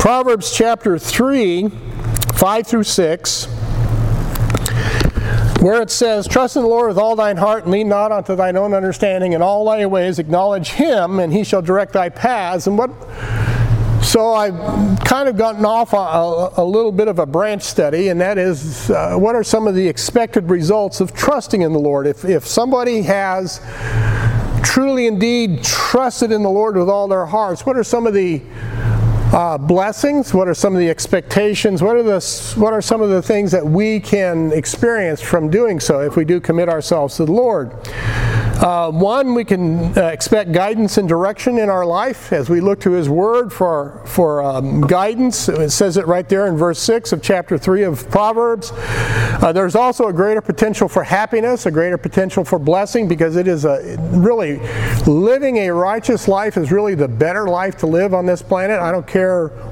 Proverbs chapter 3, 5 through 6, where it says, Trust in the Lord with all thine heart, and lean not unto thine own understanding. In all thy ways acknowledge him, and he shall direct thy paths. And what so I've kind of gotten off a, a, little bit of a branch study, and that is uh, what are some of the expected results of trusting in the Lord? If, if somebody has truly indeed trusted in the Lord with all their hearts, what are some of the uh, blessings? What are some of the expectations? What are the what are some of the things that we can experience from doing so if we do commit ourselves to the Lord? Uh, one, we can uh, expect guidance and direction in our life as we look to His Word for, for um, guidance. It says it right there in verse 6 of chapter 3 of Proverbs. Uh, there's also a greater potential for happiness, a greater potential for blessing, because it is a really living a righteous life is really the better life to live on this planet. I don't care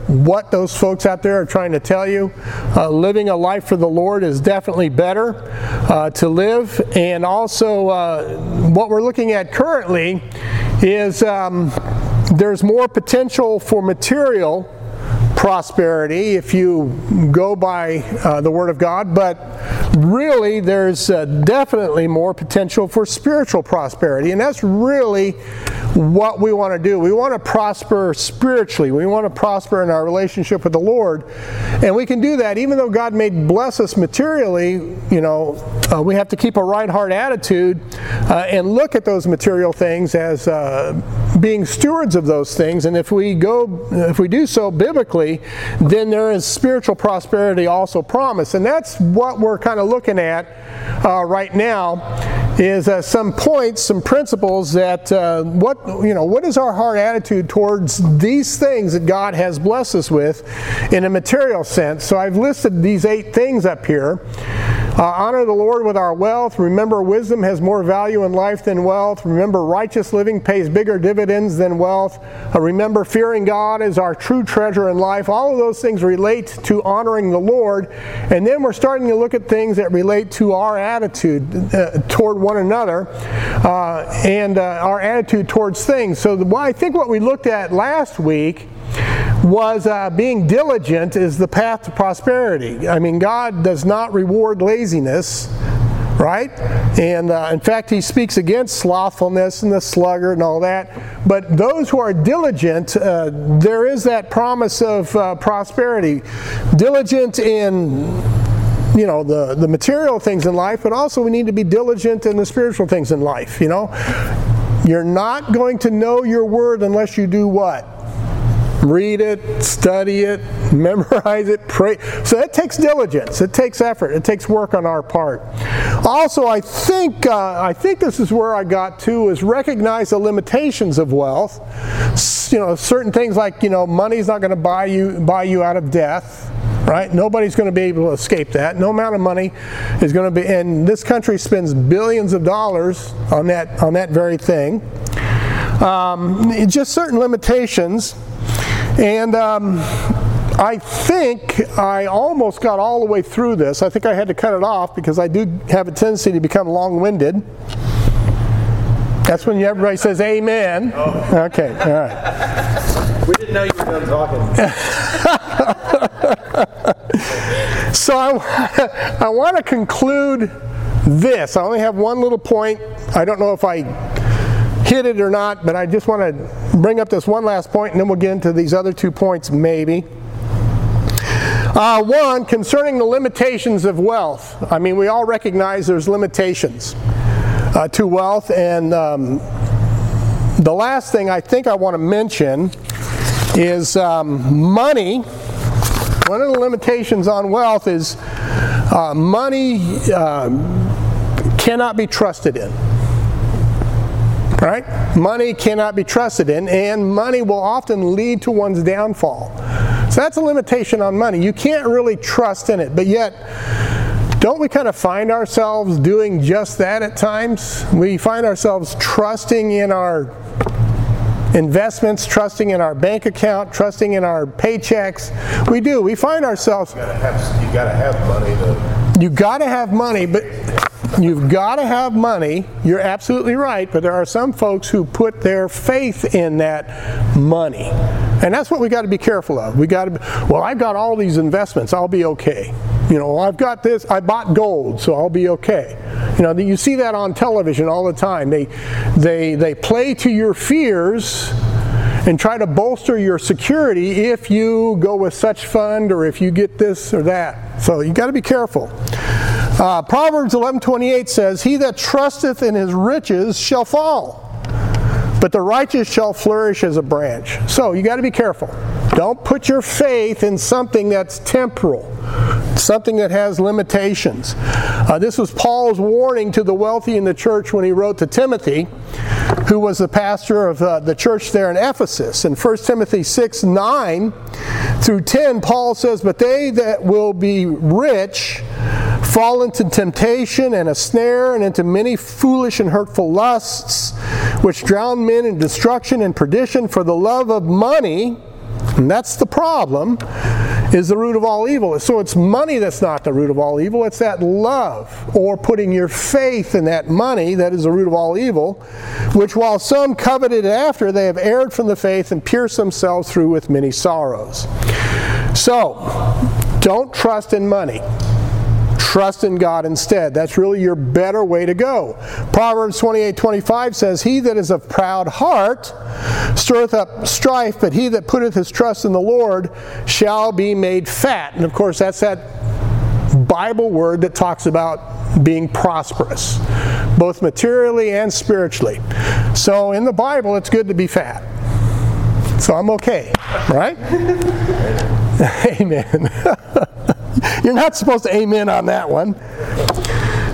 what those folks out there are trying to tell you. Uh, living a life for the Lord is definitely better uh, to live, and also uh, what we're looking at currently is um, there's more potential for material prosperity if you go by uh, the Word of God, but really there's uh, definitely more potential for spiritual prosperity, and that's really what we want to do. We want to prosper spiritually. We want to prosper in our relationship with the Lord. And we can do that even though God may bless us materially, you know, uh, we have to keep a right heart attitude uh, and look at those material things as uh, being stewards of those things. And if we go, if we do so biblically, then there is spiritual prosperity also promised. And that's what we're kind of looking at uh, right now is uh, some points, some principles that uh, what you know what is our heart attitude towards these things that God has blessed us with in a material sense. So I've listed these eight things up here. Uh, honor the Lord with our wealth. Remember, wisdom has more value in life than wealth. Remember, righteous living pays bigger dividends than wealth. Uh, remember, fearing God is our true treasure in life. All of those things relate to honoring the Lord. And then we're starting to look at things that relate to our attitude uh, toward one another uh, and uh, our attitude towards things. So, the, I think what we looked at last week was uh, being diligent is the path to prosperity. I mean, God does not reward laziness, right? And uh, in fact, He speaks against slothfulness and the sluggard and all that. But those who are diligent, uh, there is that promise of uh, prosperity. Diligent in you know the, the material things in life but also we need to be diligent in the spiritual things in life you know you're not going to know your word unless you do what read it, study it, memorize it, pray. So it takes diligence. It takes effort. It takes work on our part. Also, I think uh, I think this is where I got to is recognize the limitations of wealth. You know, certain things like you know, money's not going to buy you buy you out of death right? Nobody's going to be able to escape that. No amount of money is going to be, and this country spends billions of dollars on that on that very thing. Um, just certain limitations and um, I think I almost got all the way through this. I think I had to cut it off because I do have a tendency to become long winded. That's when everybody says amen. Oh. Okay, all right. We didn't know you were done talking. so I, I want to conclude this. I only have one little point. I don't know if I hit it or not, but I just want to bring up this one last point and then we'll get into these other two points maybe. Uh, one, concerning the limitations of wealth. I mean, we all recognize there's limitations uh, to wealth, and um, the last thing I think I want to mention is um, money. One of the limitations on wealth is uh, money uh, cannot be trusted in. Right? Money cannot be trusted in, and money will often lead to one's downfall. So that's a limitation on money. You can't really trust in it, but yet, don't we kind of find ourselves doing just that at times? We find ourselves trusting in our investments, trusting in our bank account, trusting in our paychecks. We do. We find ourselves. You gotta have, you gotta have money to. You gotta have money, but You've got to have money. You're absolutely right, but there are some folks who put their faith in that money. And that's what we got to be careful of. We got to, well, I've got all these investments, I'll be okay. You know, I've got this, I bought gold, so I'll be okay. You know, you see that on television all the time. They, they, they play to your fears and try to bolster your security if you go with such fund or if you get this or that. So you got to be careful. Uh, Proverbs 11:28 says, "He that trusteth in his riches shall fall." but the righteous shall flourish as a branch. So you got to be careful. Don't put your faith in something that's temporal, something that has limitations. Uh, this was Paul's warning to the wealthy in the church when he wrote to Timothy, who was the pastor of uh, the church there in Ephesus. In 1 Timothy 6 9 through 10, Paul says, But they that will be rich, fall into temptation and a snare and into many foolish and hurtful lusts, which drown men in destruction and perdition for the love of money. And that's the problem, is the root of all evil. So it's money that's not the root of all evil, it's that love, or putting your faith in that money that is the root of all evil, which while some coveted after, they have erred from the faith and pierced themselves through with many sorrows. So, don't trust in money. Trust in God instead. That's really your better way to go. Proverbs 28 25 says, He that is of proud heart stirreth up strife, but he that putteth his trust in the Lord shall be made fat. And of course, that's that Bible word that talks about being prosperous, both materially and spiritually. So in the Bible, it's good to be fat. So I'm okay, right? Amen. You're not supposed to amen on that one.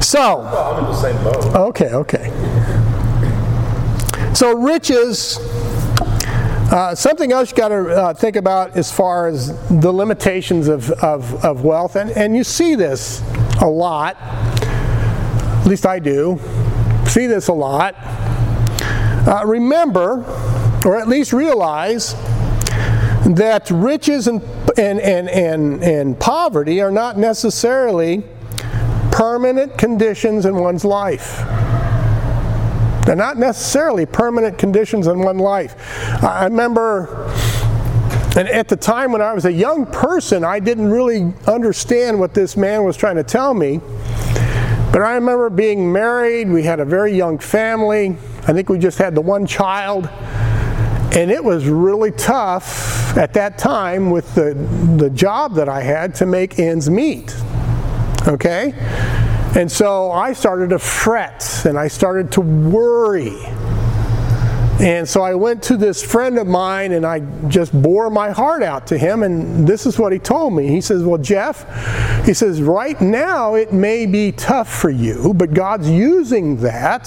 So, well, I'm in the same boat. Okay, okay. So, riches, uh, something else you got to uh, think about as far as the limitations of, of, of wealth, and, and you see this a lot, at least I do, see this a lot. Uh, remember, or at least realize, that riches and, and, and, and, and poverty are not necessarily permanent conditions in one's life. They're not necessarily permanent conditions in one life. I remember, and at the time when I was a young person, I didn't really understand what this man was trying to tell me. But I remember being married, we had a very young family. I think we just had the one child. And it was really tough at that time with the, the job that I had to make ends meet. Okay? And so I started to fret and I started to worry. And so I went to this friend of mine and I just bore my heart out to him. And this is what he told me. He says, Well, Jeff, he says, right now it may be tough for you, but God's using that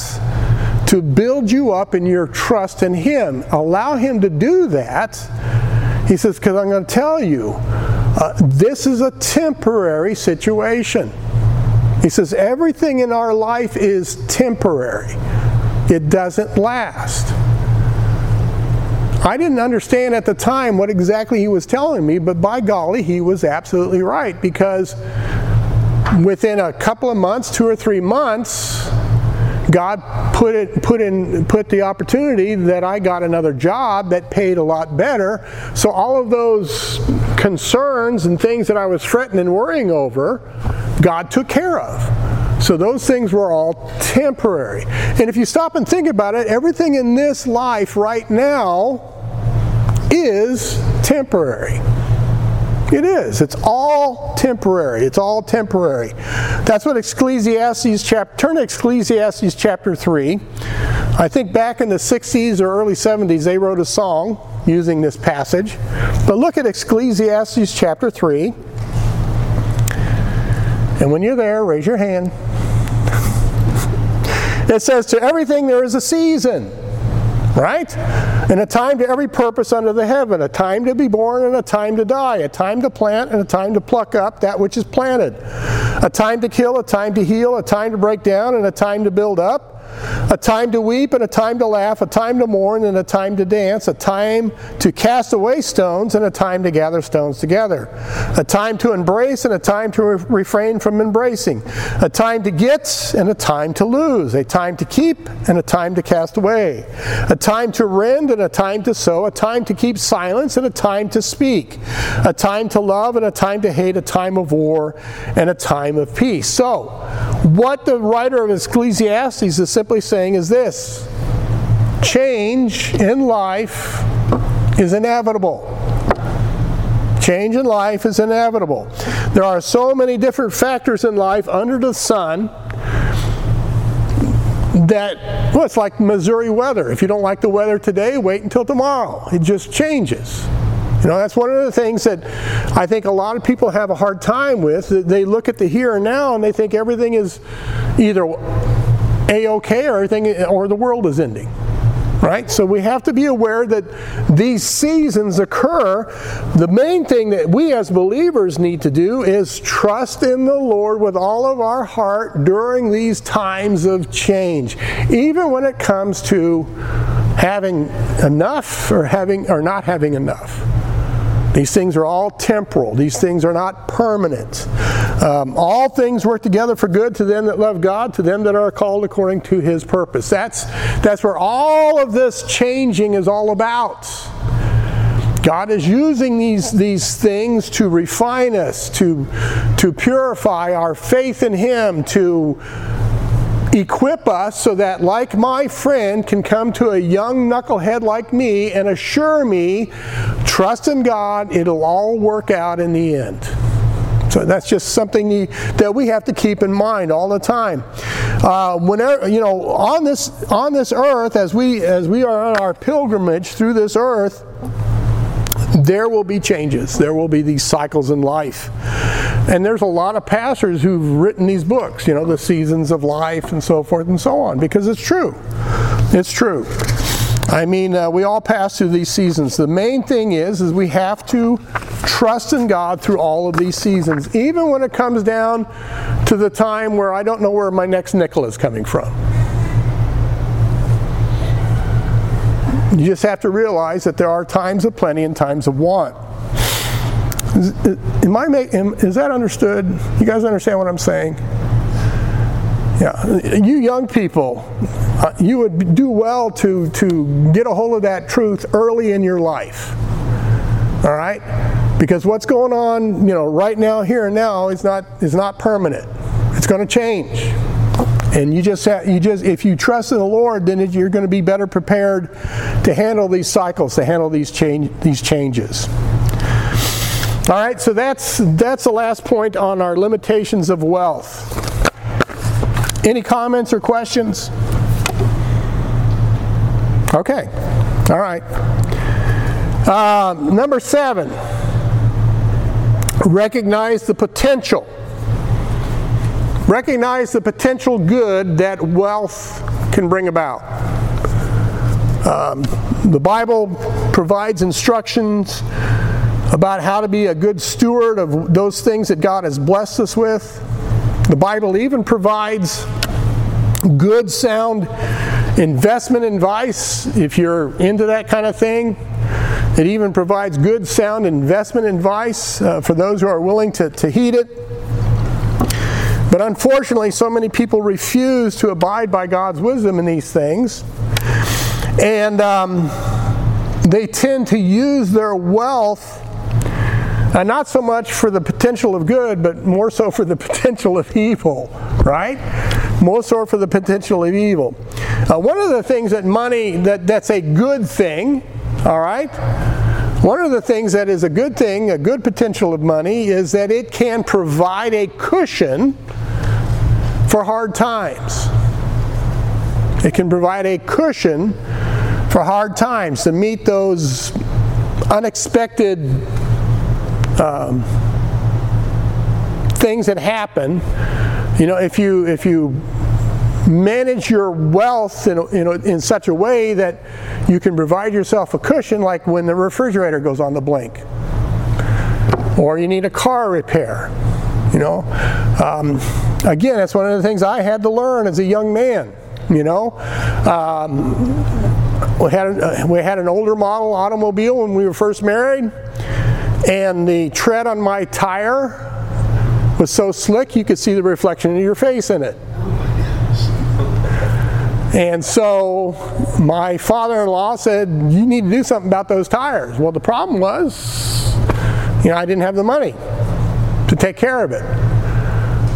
to build you up in your trust in Him. Allow Him to do that. He says, because I'm going to tell you, uh, this is a temporary situation. He says, everything in our life is temporary, it doesn't last. I didn't understand at the time what exactly he was telling me, but by golly, he was absolutely right because within a couple of months, two or three months, God put it put in put the opportunity that I got another job that paid a lot better. So all of those concerns and things that I was fretting and worrying over, God took care of. So those things were all temporary. And if you stop and think about it, everything in this life right now is temporary. It is. It's all temporary. It's all temporary. That's what Ecclesiastes chapter turn to Ecclesiastes chapter 3. I think back in the 60s or early 70s they wrote a song using this passage. But look at Ecclesiastes chapter 3. And when you're there, raise your hand. It says, To everything there is a season right? And a time to every purpose under the heaven, a time to be born and a time to die, a time to plant and a time to pluck up that which is planted, a time to kill, a time to heal, a time to break down, and a time to build up, a time to weep and a time to laugh, a time to mourn and a time to dance, a time to cast away stones and a time to gather stones together, a time to embrace and a time to re- refrain from embracing, a time to get and a time to lose, a time to keep and a time to cast away, a time to rend and a time to sow, a time to keep silence and a time to speak, a time to love and a time to hate, a time of war and a time of peace. So, what the writer of Ecclesiastes is simply saying is this change in life is inevitable. Change in life is inevitable. There are so many different factors in life under the sun that, well, it's like Missouri weather. If you don't like the weather today, wait until tomorrow. It just changes. You know, that's one of the things that I think a lot of people have a hard time with. They look at the here and now and they think everything is either a-okay or everything or the world is ending. Right? So we have to be aware that these seasons occur. The main thing that we as believers need to do is trust in the Lord with all of our heart during these times of change. Even when it comes to having enough or having or not having enough. These things are all temporal. These things are not permanent. Um, all things work together for good to them that love God, to them that are called according to His purpose. That's that's where all of this changing is all about. God is using these, these things to refine us, to, to purify our faith in Him, to equip us so that, like my friend, can come to a young knucklehead like me and assure me, trust in God, it'll all work out in the end. So that's just something that we have to keep in mind all the time. Uh, whenever you know on this on this earth, as we as we are on our pilgrimage through this earth, there will be changes. There will be these cycles in life. And there's a lot of pastors who've written these books, you know, the seasons of life and so forth and so on, because it's true. It's true. I mean, uh, we all pass through these seasons. The main thing is, is we have to trust in God through all of these seasons, even when it comes down to the time where I don't know where my next nickel is coming from. You just have to realize that there are times of plenty and times of want. Is, am I make, am, is that understood? You guys understand what I'm saying? Yeah, you young people, uh, you would do well to, to get a hold of that truth early in your life. All right? Because what's going on, you know, right now, here and now, is not, is not permanent. It's going to change. And you just have, you just if you trust in the Lord, then you're going to be better prepared to handle these cycles, to handle these change these changes. All right, so that's that's the last point on our limitations of wealth. Any comments or questions? Okay. All right. Uh, number seven. Recognize the potential Recognize the potential good that wealth can bring about. Um, the Bible provides instructions about how to be a good steward of those things that God has blessed us with. The Bible even provides good, sound investment advice if you're into that kind of thing. It even provides good, sound investment advice uh, for those who are willing to, to heed it. But unfortunately, so many people refuse to abide by God's wisdom in these things. And um, they tend to use their wealth uh, not so much for the potential of good, but more so for the potential of evil, right? More so for the potential of evil. Uh, one of the things that money, that, that's a good thing, all right? One of the things that is a good thing, a good potential of money, is that it can provide a cushion for hard times. It can provide a cushion for hard times to meet those unexpected um, things that happen. You know, if you if you manage your wealth in, in, in such a way that you can provide yourself a cushion, like when the refrigerator goes on the blink, or you need a car repair. You know, um, again, that's one of the things I had to learn as a young man. You know, um, we had a, we had an older model automobile when we were first married, and the tread on my tire was so slick you could see the reflection of your face in it. And so my father in law said, You need to do something about those tires. Well, the problem was, you know, I didn't have the money to take care of it.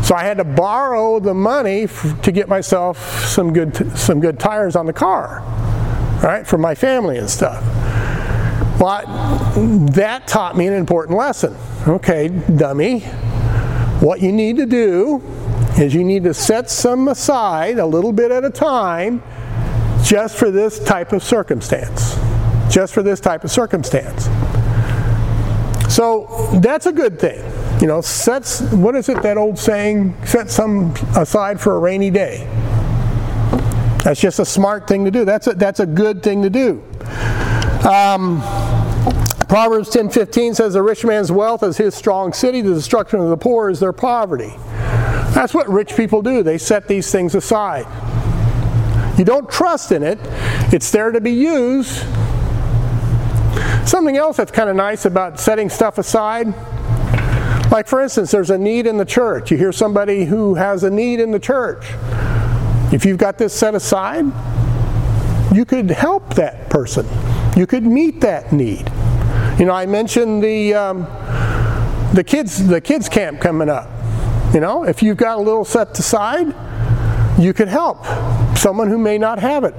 So I had to borrow the money f- to get myself some good, t- some good tires on the car, right, for my family and stuff. But that taught me an important lesson. Okay, dummy, what you need to do is you need to set some aside a little bit at a time just for this type of circumstance. Just for this type of circumstance. So that's a good thing. You know, sets what is it that old saying? Set some aside for a rainy day. That's just a smart thing to do. That's a, that's a good thing to do. Um, Proverbs 10:15 says, "The rich man's wealth is his strong city; the destruction of the poor is their poverty." That's what rich people do. They set these things aside. You don't trust in it. It's there to be used. Something else that's kind of nice about setting stuff aside, like for instance, there's a need in the church. You hear somebody who has a need in the church. If you've got this set aside, you could help that person. You could meet that need. You know, I mentioned the um, the kids the kids camp coming up. You know, if you've got a little set aside, you could help someone who may not have it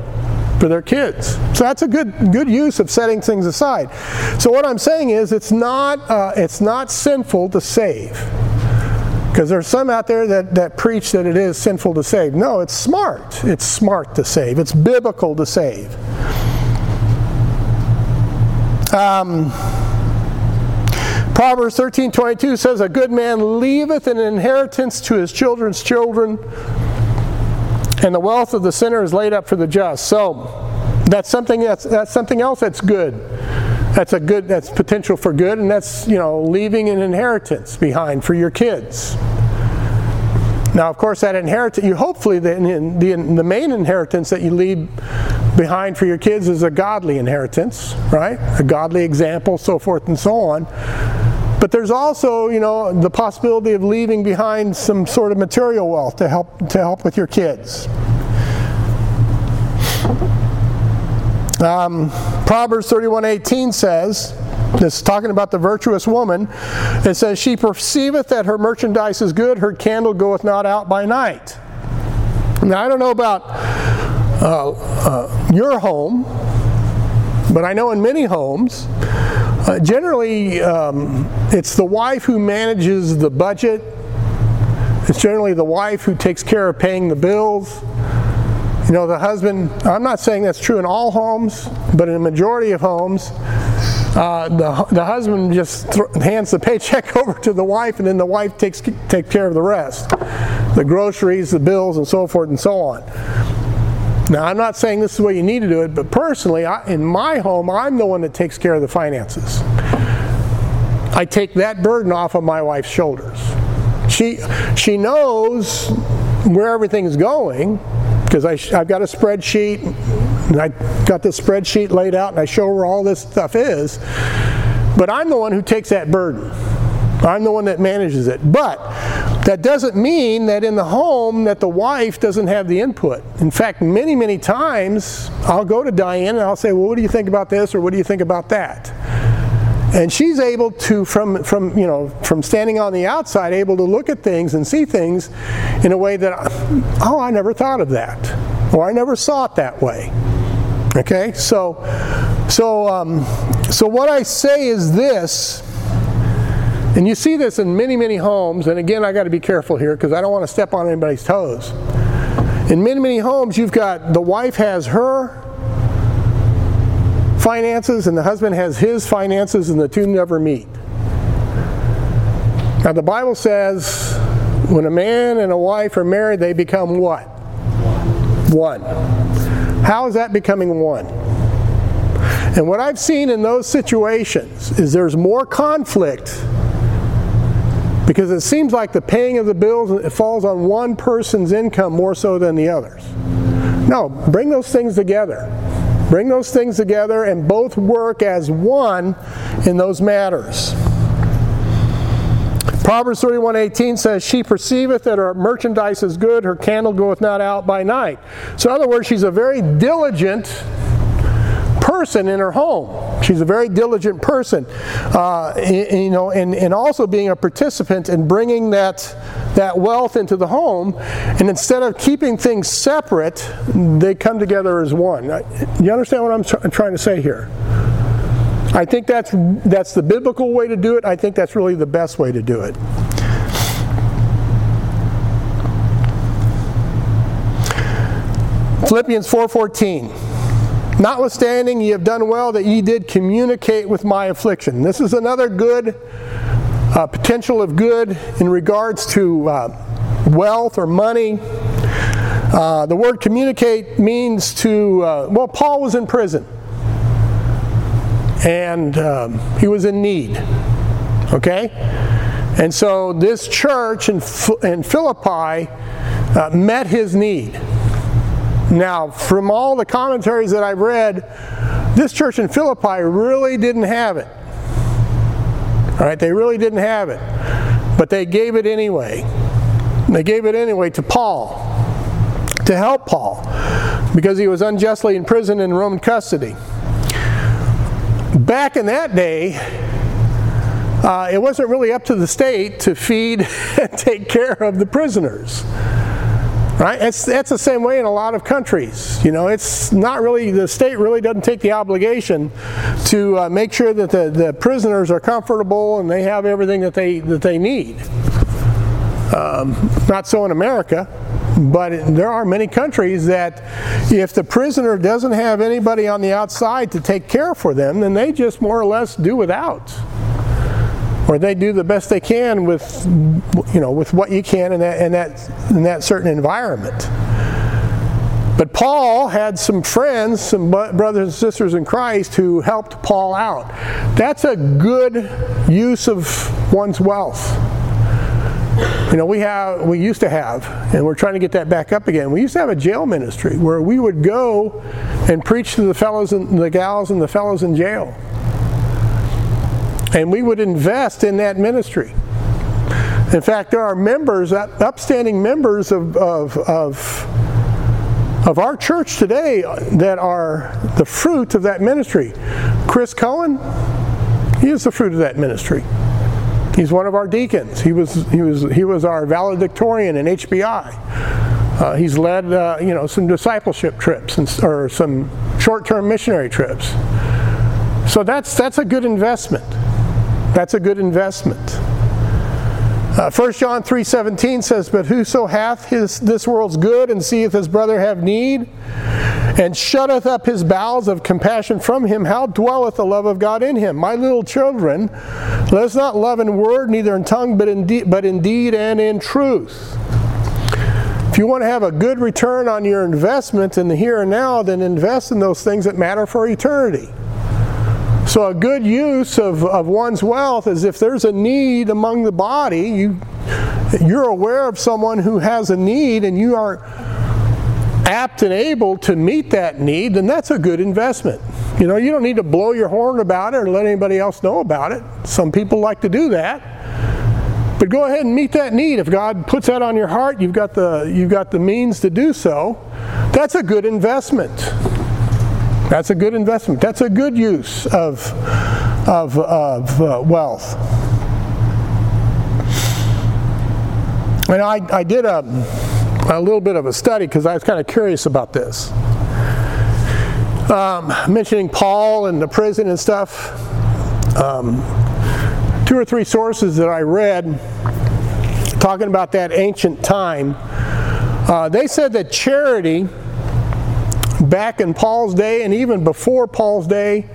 for their kids. So that's a good good use of setting things aside. So what I'm saying is, it's not uh, it's not sinful to save. Because there's some out there that, that preach that it is sinful to save. No, it's smart. It's smart to save. It's biblical to save. Um, Proverbs 13 22 says, A good man leaveth an inheritance to his children's children, and the wealth of the sinner is laid up for the just. So that's something that's, that's something else that's good. That's a good that's potential for good, and that's you know leaving an inheritance behind for your kids. Now, of course, that inheritance, you hopefully the, the, the main inheritance that you leave behind for your kids is a godly inheritance, right? A godly example, so forth and so on. But there's also, you know, the possibility of leaving behind some sort of material wealth to help to help with your kids. Um, Proverbs 31:18 says, this is talking about the virtuous woman. It says, She perceiveth that her merchandise is good, her candle goeth not out by night. Now, I don't know about uh, uh, your home, but I know in many homes, uh, generally um, it's the wife who manages the budget. It's generally the wife who takes care of paying the bills. You know, the husband, I'm not saying that's true in all homes, but in a majority of homes, uh, the, the husband just th- hands the paycheck over to the wife, and then the wife takes, takes care of the rest the groceries, the bills, and so forth and so on. Now, I'm not saying this is the way you need to do it, but personally, I, in my home, I'm the one that takes care of the finances. I take that burden off of my wife's shoulders. She, she knows where everything's going because I've got a spreadsheet and I got this spreadsheet laid out and I show her where all this stuff is. But I'm the one who takes that burden. I'm the one that manages it. But that doesn't mean that in the home that the wife doesn't have the input. In fact, many, many times I'll go to Diane and I'll say, "Well, what do you think about this or what do you think about that?" And she's able to from from you know, from standing on the outside able to look at things and see things in a way that oh, I never thought of that. Or I never saw it that way. Okay? So so um, so what I say is this and you see this in many, many homes, and again, I got to be careful here because I don't want to step on anybody's toes. In many, many homes, you've got the wife has her finances and the husband has his finances, and the two never meet. Now, the Bible says when a man and a wife are married, they become what? One. How is that becoming one? And what I've seen in those situations is there's more conflict because it seems like the paying of the bills falls on one person's income more so than the others. No, bring those things together. Bring those things together and both work as one in those matters. Proverbs 31:18 says, She perceiveth that her merchandise is good, her candle goeth not out by night. So, in other words, she's a very diligent person in her home. She's a very diligent person, uh, you know, and, and also being a participant in bringing that, that wealth into the home. And instead of keeping things separate, they come together as one. You understand what I'm tr- trying to say here? I think that's, that's the biblical way to do it. I think that's really the best way to do it. Philippians 4:14 Notwithstanding ye have done well that ye did communicate with my affliction. This is another good uh, potential of good in regards to uh, wealth or money. Uh, the word communicate means to, uh, well, Paul was in prison and um, he was in need. Okay? And so this church in, in Philippi uh, met his need. Now, from all the commentaries that I've read, this church in Philippi really didn't have it. All right, they really didn't have it. But they gave it anyway. They gave it anyway to Paul, to help Paul, because he was unjustly imprisoned in Roman custody back in that day, uh, it wasn't really up to the state to feed and take care of the prisoners. Right? It's, that's the same way in a lot of countries. You know, it's not really, the state really doesn't take the obligation to uh, make sure that the, the prisoners are comfortable and they have everything that they, that they need. Um, not so in America. But there are many countries that if the prisoner doesn't have anybody on the outside to take care for them, then they just more or less do without. Or they do the best they can with, you know, with what you can in that, in that, in that certain environment. But Paul had some friends, some brothers and sisters in Christ who helped Paul out. That's a good use of one's wealth. You know, we have, we used to have, and we're trying to get that back up again. We used to have a jail ministry where we would go and preach to the fellows and the gals and the fellows in jail. And we would invest in that ministry. In fact, there are members, upstanding members of, of, of, of our church today that are the fruit of that ministry. Chris Cohen, he is the fruit of that ministry. He's one of our deacons. He was he was he was our valedictorian in HBI. Uh, he's led uh, you know some discipleship trips and, or some short-term missionary trips. So that's that's a good investment. That's a good investment. Uh, 1 John 3:17 says, "But whoso hath his this world's good and seeth his brother have need, and shutteth up his bowels of compassion from him, how dwelleth the love of God in him? My little children, let us not love in word, neither in tongue, but in, de- but in deed and in truth. If you want to have a good return on your investment in the here and now, then invest in those things that matter for eternity. So, a good use of, of one's wealth is if there's a need among the body, you, you're aware of someone who has a need and you are apt and able to meet that need, then that's a good investment. You know, you don't need to blow your horn about it or let anybody else know about it. Some people like to do that. But go ahead and meet that need. If God puts that on your heart, you've got the you've got the means to do so. That's a good investment. That's a good investment. That's a good use of of, of uh, wealth. And I, I did a a little bit of a study because I was kind of curious about this. Um, mentioning Paul and the prison and stuff. Um, two or three sources that I read talking about that ancient time. Uh, they said that charity back in Paul's day and even before Paul's day,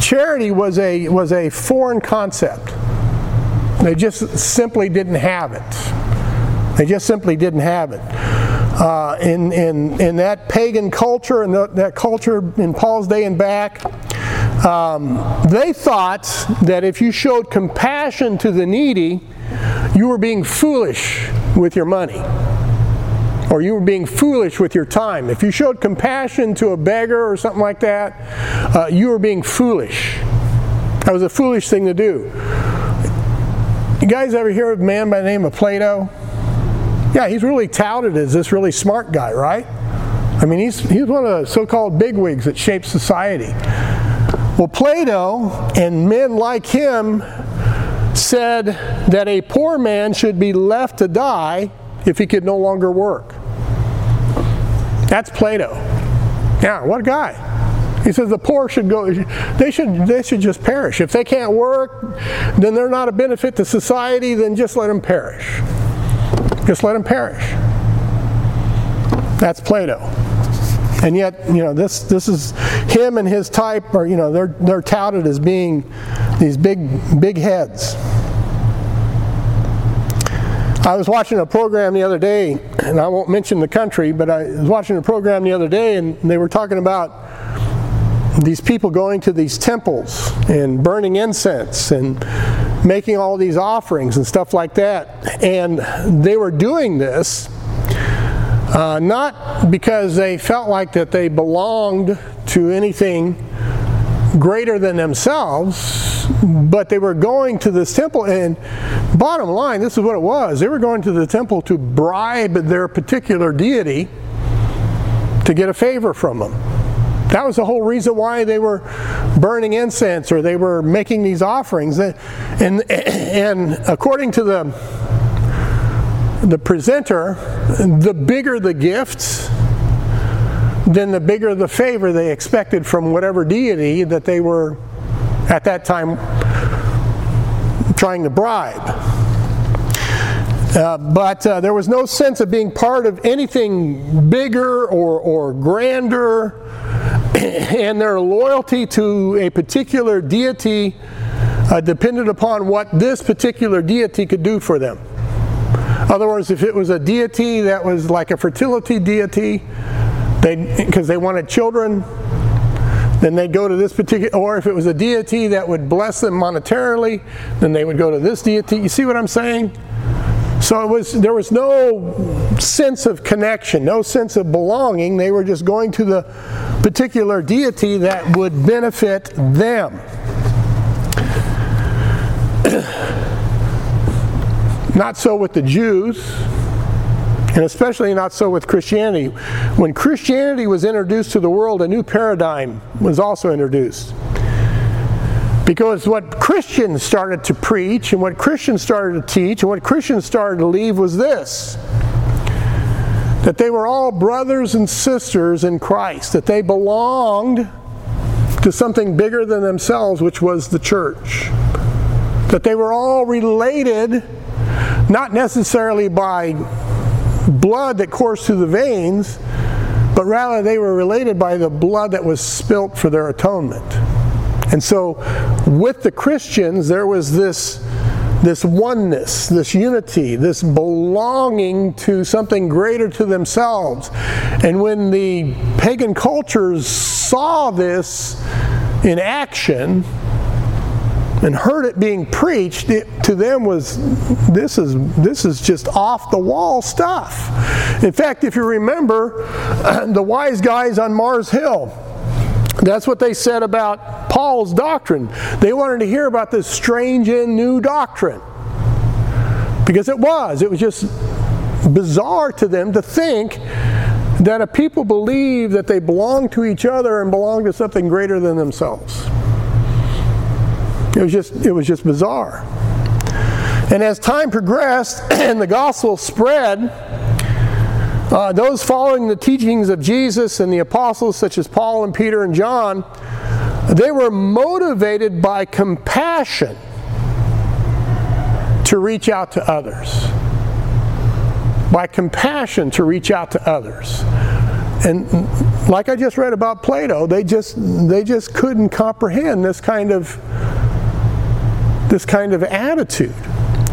charity was a was a foreign concept. They just simply didn't have it. They just simply didn't have it uh, in, in, in that pagan culture and that culture in Paul's day and back, um, they thought that if you showed compassion to the needy, you were being foolish with your money. Or you were being foolish with your time. If you showed compassion to a beggar or something like that, uh, you were being foolish. That was a foolish thing to do. You guys ever hear of a man by the name of Plato? Yeah, he's really touted as this really smart guy, right? I mean, he's, he's one of the so called bigwigs that shaped society. Well, Plato and men like him said that a poor man should be left to die if he could no longer work. That's Plato. Yeah, what a guy. He says the poor should go they should they should just perish. If they can't work, then they're not a benefit to society, then just let them perish. Just let them perish. That's Plato. And yet, you know, this this is him and his type are, you know, they're they're touted as being these big big heads. I was watching a program the other day, and I won't mention the country, but I was watching a program the other day, and they were talking about these people going to these temples and burning incense and making all these offerings and stuff like that. And they were doing this uh, not because they felt like that they belonged to anything greater than themselves, but they were going to this temple, and bottom line, this is what it was. They were going to the temple to bribe their particular deity to get a favor from them. That was the whole reason why they were burning incense or they were making these offerings. And, and according to the, the presenter, the bigger the gifts, then the bigger the favor they expected from whatever deity that they were at that time trying to bribe. Uh, but uh, there was no sense of being part of anything bigger or, or grander, and their loyalty to a particular deity uh, depended upon what this particular deity could do for them. In other words, if it was a deity that was like a fertility deity, they because they wanted children, then they'd go to this particular. Or if it was a deity that would bless them monetarily, then they would go to this deity. You see what I'm saying? So it was there was no sense of connection, no sense of belonging. They were just going to the particular deity that would benefit them. Not so with the Jews and especially not so with Christianity. When Christianity was introduced to the world, a new paradigm was also introduced. Because what Christians started to preach and what Christians started to teach and what Christians started to leave was this that they were all brothers and sisters in Christ, that they belonged to something bigger than themselves, which was the church. That they were all related, not necessarily by blood that coursed through the veins, but rather they were related by the blood that was spilt for their atonement. And so, with the Christians, there was this, this oneness, this unity, this belonging to something greater to themselves. And when the pagan cultures saw this in action, and heard it being preached, it to them was this is this is just off the wall stuff. In fact, if you remember, the wise guys on Mars Hill, that's what they said about Paul's doctrine. They wanted to hear about this strange and new doctrine. Because it was. It was just bizarre to them to think that a people believe that they belong to each other and belong to something greater than themselves. It was just, it was just bizarre. And as time progressed and the gospel spread, uh, those following the teachings of Jesus and the apostles, such as Paul and Peter and John, they were motivated by compassion to reach out to others. By compassion to reach out to others. And like I just read about Plato, they just they just couldn't comprehend this kind of this kind of attitude.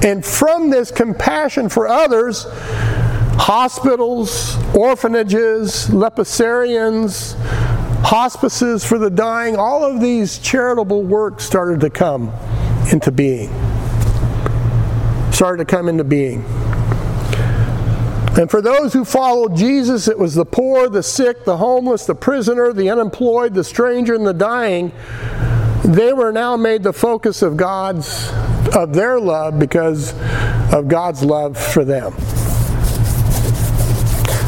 And from this compassion for others, hospitals, orphanages, leprosariums, hospices for the dying, all of these charitable works started to come into being. Started to come into being. And for those who followed Jesus, it was the poor, the sick, the homeless, the prisoner, the unemployed, the stranger, and the dying. They were now made the focus of God's of their love because of God's love for them.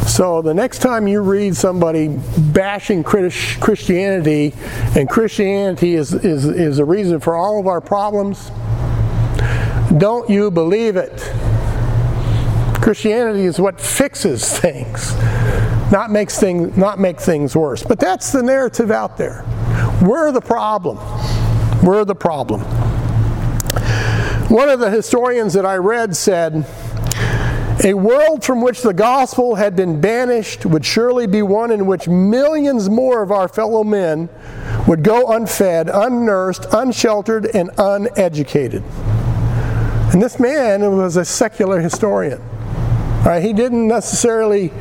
So the next time you read somebody bashing Christianity, and Christianity is, is, is a reason for all of our problems, don't you believe it. Christianity is what fixes things, not makes things not make things worse. But that's the narrative out there. We're the problem. We're the problem. One of the historians that I read said, a world from which the gospel had been banished would surely be one in which millions more of our fellow men would go unfed, unnursed, unsheltered, and uneducated. And this man was a secular historian. Right? He didn't necessarily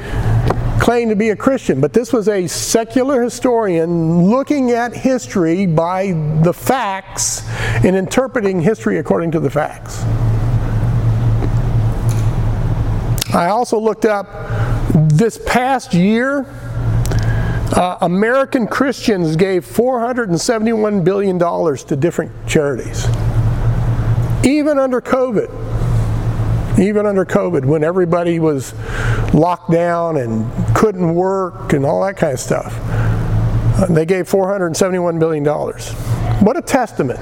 claim to be a Christian, but this was a secular historian looking at history by the facts and interpreting history according to the facts. I also looked up this past year, uh, American Christians gave $471 billion to different charities. Even under COVID. Even under COVID, when everybody was locked down and couldn't work and all that kind of stuff. Uh, they gave $471 billion. What a testament.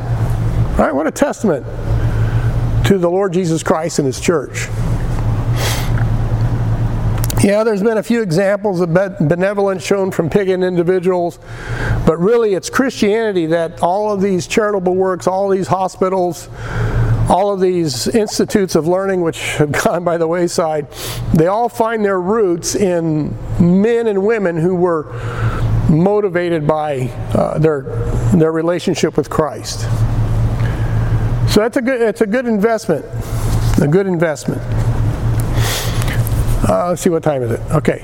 Right? What a testament to the Lord Jesus Christ and His church. Yeah, there's been a few examples of benevolence shown from pagan individuals, but really it's Christianity that all of these charitable works, all these hospitals, all of these institutes of learning which have gone by the wayside, they all find their roots in men and women who were motivated by uh, their, their relationship with Christ. So that's a good, it's a good investment, a good investment. Uh, let's see, what time is it? Okay.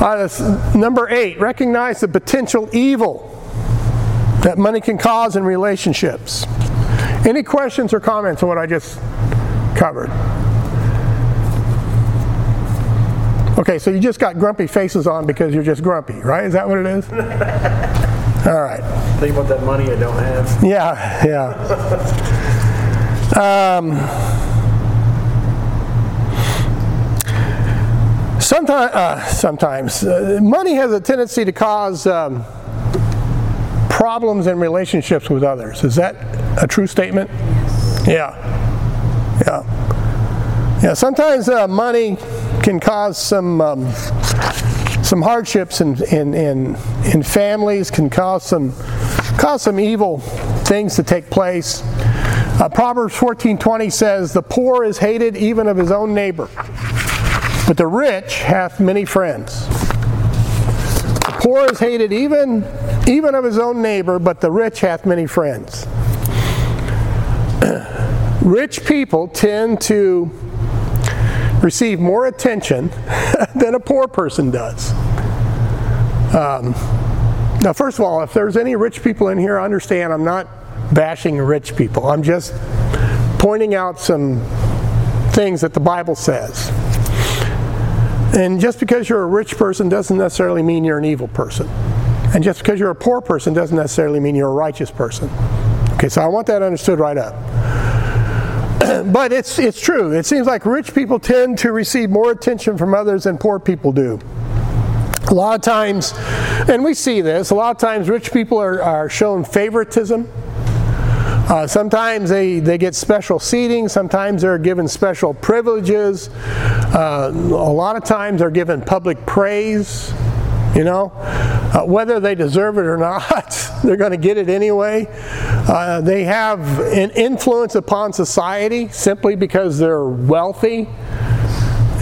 Uh, number eight, recognize the potential evil that money can cause in relationships. Any questions or comments on what I just covered? Okay, so you just got grumpy faces on because you're just grumpy, right? Is that what it is? All right. Think about that money I don't have. Yeah, yeah. Um, Sometimes, uh, sometimes uh, money has a tendency to cause um, problems in relationships with others. Is that a true statement? Yeah, yeah, yeah. Sometimes uh, money can cause some um, some hardships in, in in in families. Can cause some cause some evil things to take place. Uh, Proverbs 14:20 says, "The poor is hated even of his own neighbor." But the rich hath many friends. The poor is hated even, even of his own neighbor, but the rich hath many friends. rich people tend to receive more attention than a poor person does. Um, now, first of all, if there's any rich people in here, understand I'm not bashing rich people. I'm just pointing out some things that the Bible says. And just because you're a rich person doesn't necessarily mean you're an evil person. And just because you're a poor person doesn't necessarily mean you're a righteous person. Okay, so I want that understood right up. but it's, it's true. It seems like rich people tend to receive more attention from others than poor people do. A lot of times, and we see this, a lot of times rich people are, are shown favoritism uh, sometimes they, they get special seating, sometimes they're given special privileges, uh, a lot of times they're given public praise. You know, uh, whether they deserve it or not, they're going to get it anyway. Uh, they have an influence upon society simply because they're wealthy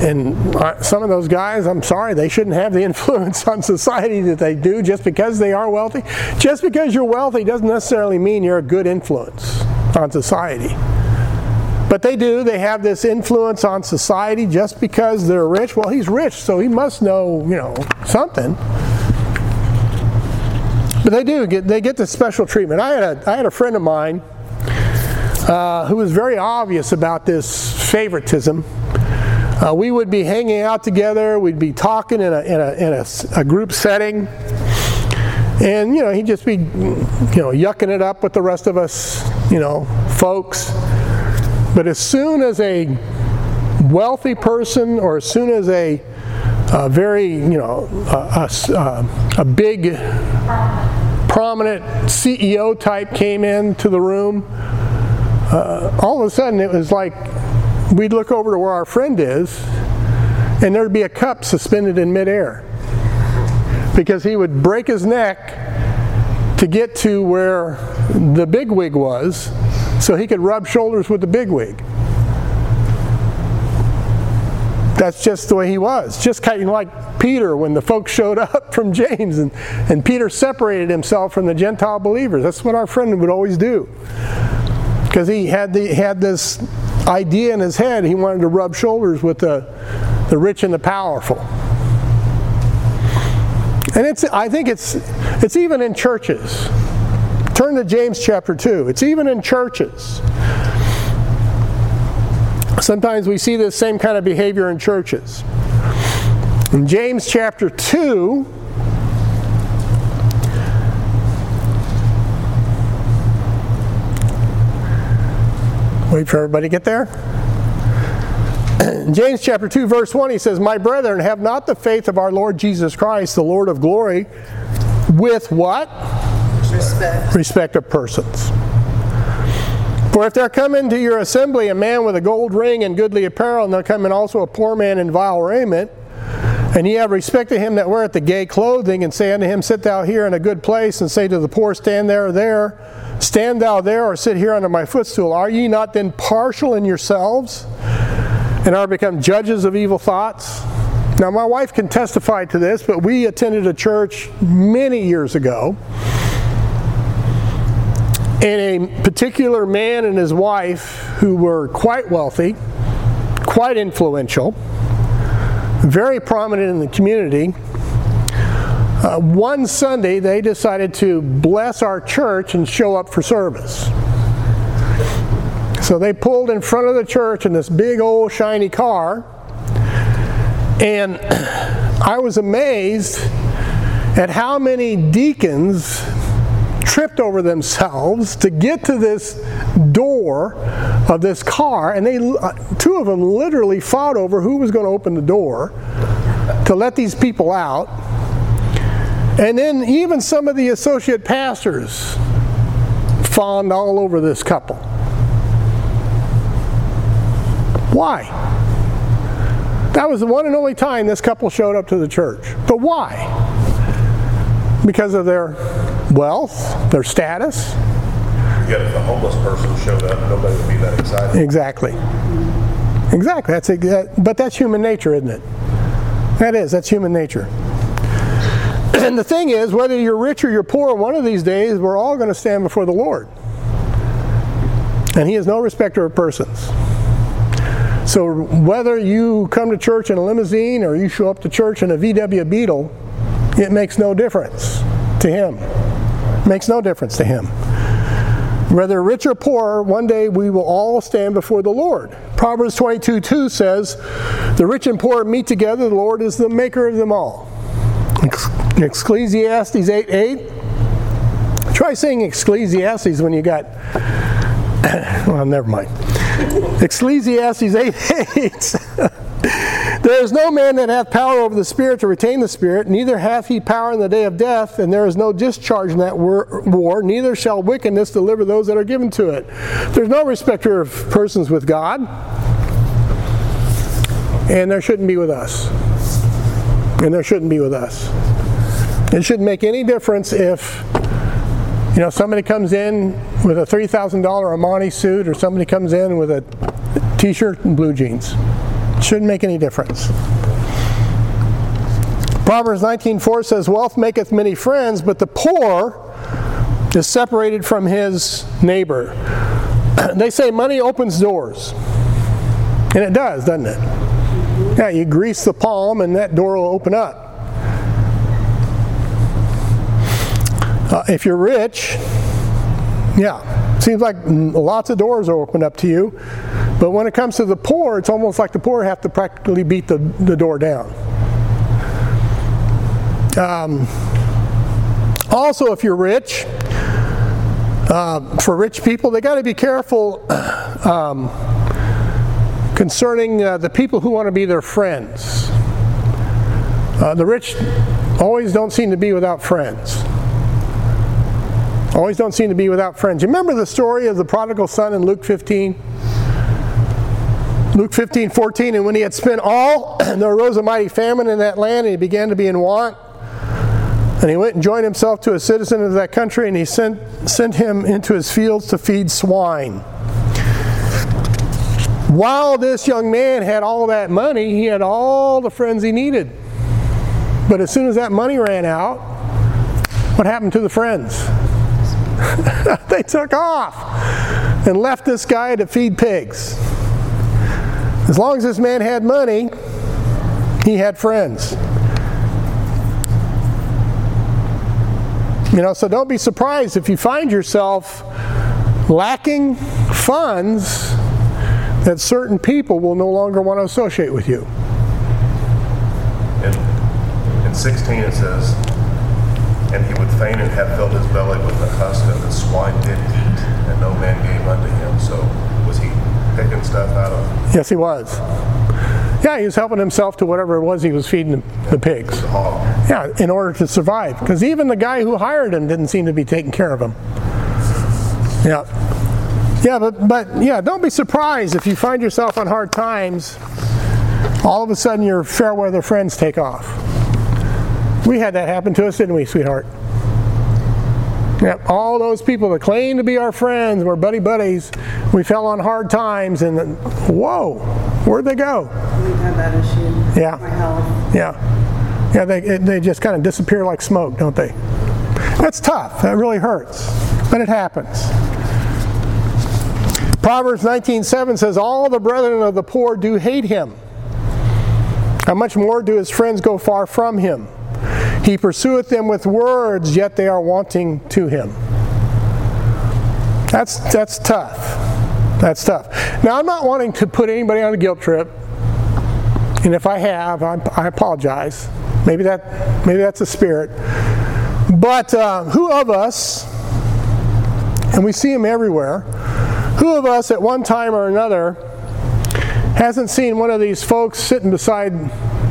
and some of those guys, I'm sorry, they shouldn't have the influence on society that they do just because they are wealthy. Just because you're wealthy doesn't necessarily mean you're a good influence on society. But they do, they have this influence on society just because they're rich. Well, he's rich, so he must know, you know, something. But they do get they get this special treatment. I had a I had a friend of mine uh, who was very obvious about this favoritism uh, we would be hanging out together. We'd be talking in a, in a, in a, a group setting. And, you know, he'd just be, you know, yucking it up with the rest of us, you know, folks. But as soon as a wealthy person or as soon as a, a very, you know, a, a, a big prominent CEO type came into the room, uh, all of a sudden it was like we'd look over to where our friend is, and there'd be a cup suspended in midair. Because he would break his neck to get to where the bigwig was so he could rub shoulders with the bigwig. That's just the way he was. Just kind of like Peter when the folks showed up from James and, and Peter separated himself from the Gentile believers. That's what our friend would always do. Because he had, the, had this idea in his head, he wanted to rub shoulders with the, the rich and the powerful. And it's, I think it's, it's even in churches. Turn to James chapter 2. It's even in churches. Sometimes we see this same kind of behavior in churches. In James chapter 2, wait for everybody to get there. In James chapter 2, verse 1, he says, My brethren, have not the faith of our Lord Jesus Christ, the Lord of glory, with what? Respect. Respect of persons. For if there come into your assembly a man with a gold ring and goodly apparel, and there come in also a poor man in vile raiment, and ye have respect to him that weareth the gay clothing, and say unto him, Sit thou here in a good place, and say to the poor, Stand there or there, stand thou there, or sit here under my footstool, are ye not then partial in yourselves, and are become judges of evil thoughts? Now, my wife can testify to this, but we attended a church many years ago and a particular man and his wife who were quite wealthy, quite influential, very prominent in the community. Uh, one Sunday, they decided to bless our church and show up for service. So they pulled in front of the church in this big old shiny car, and I was amazed at how many deacons tripped over themselves to get to this door of this car, and they uh, two of them literally fought over who was going to open the door to let these people out. And then even some of the associate pastors fawned all over this couple. Why? That was the one and only time this couple showed up to the church. But why? Because of their wealth, their status. Yet if a homeless person showed up, nobody would be that excited. Exactly. Exactly. That's a, but that's human nature, isn't it? That is. That's human nature. And the thing is, whether you're rich or you're poor, one of these days we're all going to stand before the Lord. And He is no respecter of persons. So whether you come to church in a limousine or you show up to church in a VW Beetle, it makes no difference to Him. Makes no difference to Him. Whether rich or poor, one day we will all stand before the Lord. Proverbs 22 2 says, The rich and poor meet together, the Lord is the maker of them all. Ecclesiastes 8 8. Try saying Ecclesiastes when you got. well, never mind. Ecclesiastes 8 8. There is no man that hath power over the Spirit to retain the Spirit, neither hath he power in the day of death, and there is no discharge in that war, neither shall wickedness deliver those that are given to it. There's no respecter of persons with God, and there shouldn't be with us. And there shouldn't be with us. It shouldn't make any difference if you know somebody comes in with a $3,000 Armani suit or somebody comes in with a t-shirt and blue jeans. Shouldn't make any difference. Proverbs 19:4 says, "Wealth maketh many friends, but the poor is separated from his neighbor." they say money opens doors. And it does, doesn't it? Yeah, you grease the palm and that door will open up. Uh, if you're rich, yeah, seems like lots of doors are open up to you. But when it comes to the poor, it's almost like the poor have to practically beat the, the door down. Um, also, if you're rich, uh, for rich people, they got to be careful um, concerning uh, the people who want to be their friends. Uh, the rich always don't seem to be without friends. Always don't seem to be without friends. You remember the story of the prodigal son in Luke 15? Luke 15, 14, and when he had spent all, there arose a mighty famine in that land, and he began to be in want. And he went and joined himself to a citizen of that country, and he sent, sent him into his fields to feed swine. While this young man had all that money, he had all the friends he needed. But as soon as that money ran out, what happened to the friends? they took off and left this guy to feed pigs. As long as this man had money, he had friends. You know, so don't be surprised if you find yourself lacking funds that certain people will no longer want to associate with you. In, in 16 it says, And he would fain and have filled his belly with the husk that the swine did eat, and no man gave unto him. So was he picking stuff out of Yes, he was. Yeah, he was helping himself to whatever it was he was feeding the pigs. Yeah, in order to survive. Because even the guy who hired him didn't seem to be taking care of him. Yeah. Yeah, but, but yeah, don't be surprised if you find yourself on hard times, all of a sudden your fair weather friends take off. We had that happen to us, didn't we, sweetheart? Yeah, all those people that claim to be our friends, we're buddy buddies, we fell on hard times and then, whoa, where'd they go? We've had that issue. Yeah. Yeah. Yeah, they, it- they just kind of disappear like smoke, don't they? That's tough. That really hurts. But it happens. Proverbs 19:7 says, All the brethren of the poor do hate him. How much more do his friends go far from him? He pursueth them with words, yet they are wanting to him. That's, that's tough. That's tough. Now, I'm not wanting to put anybody on a guilt trip. And if I have, I, I apologize. Maybe that, maybe that's a spirit. But uh, who of us, and we see them everywhere, who of us at one time or another hasn't seen one of these folks sitting beside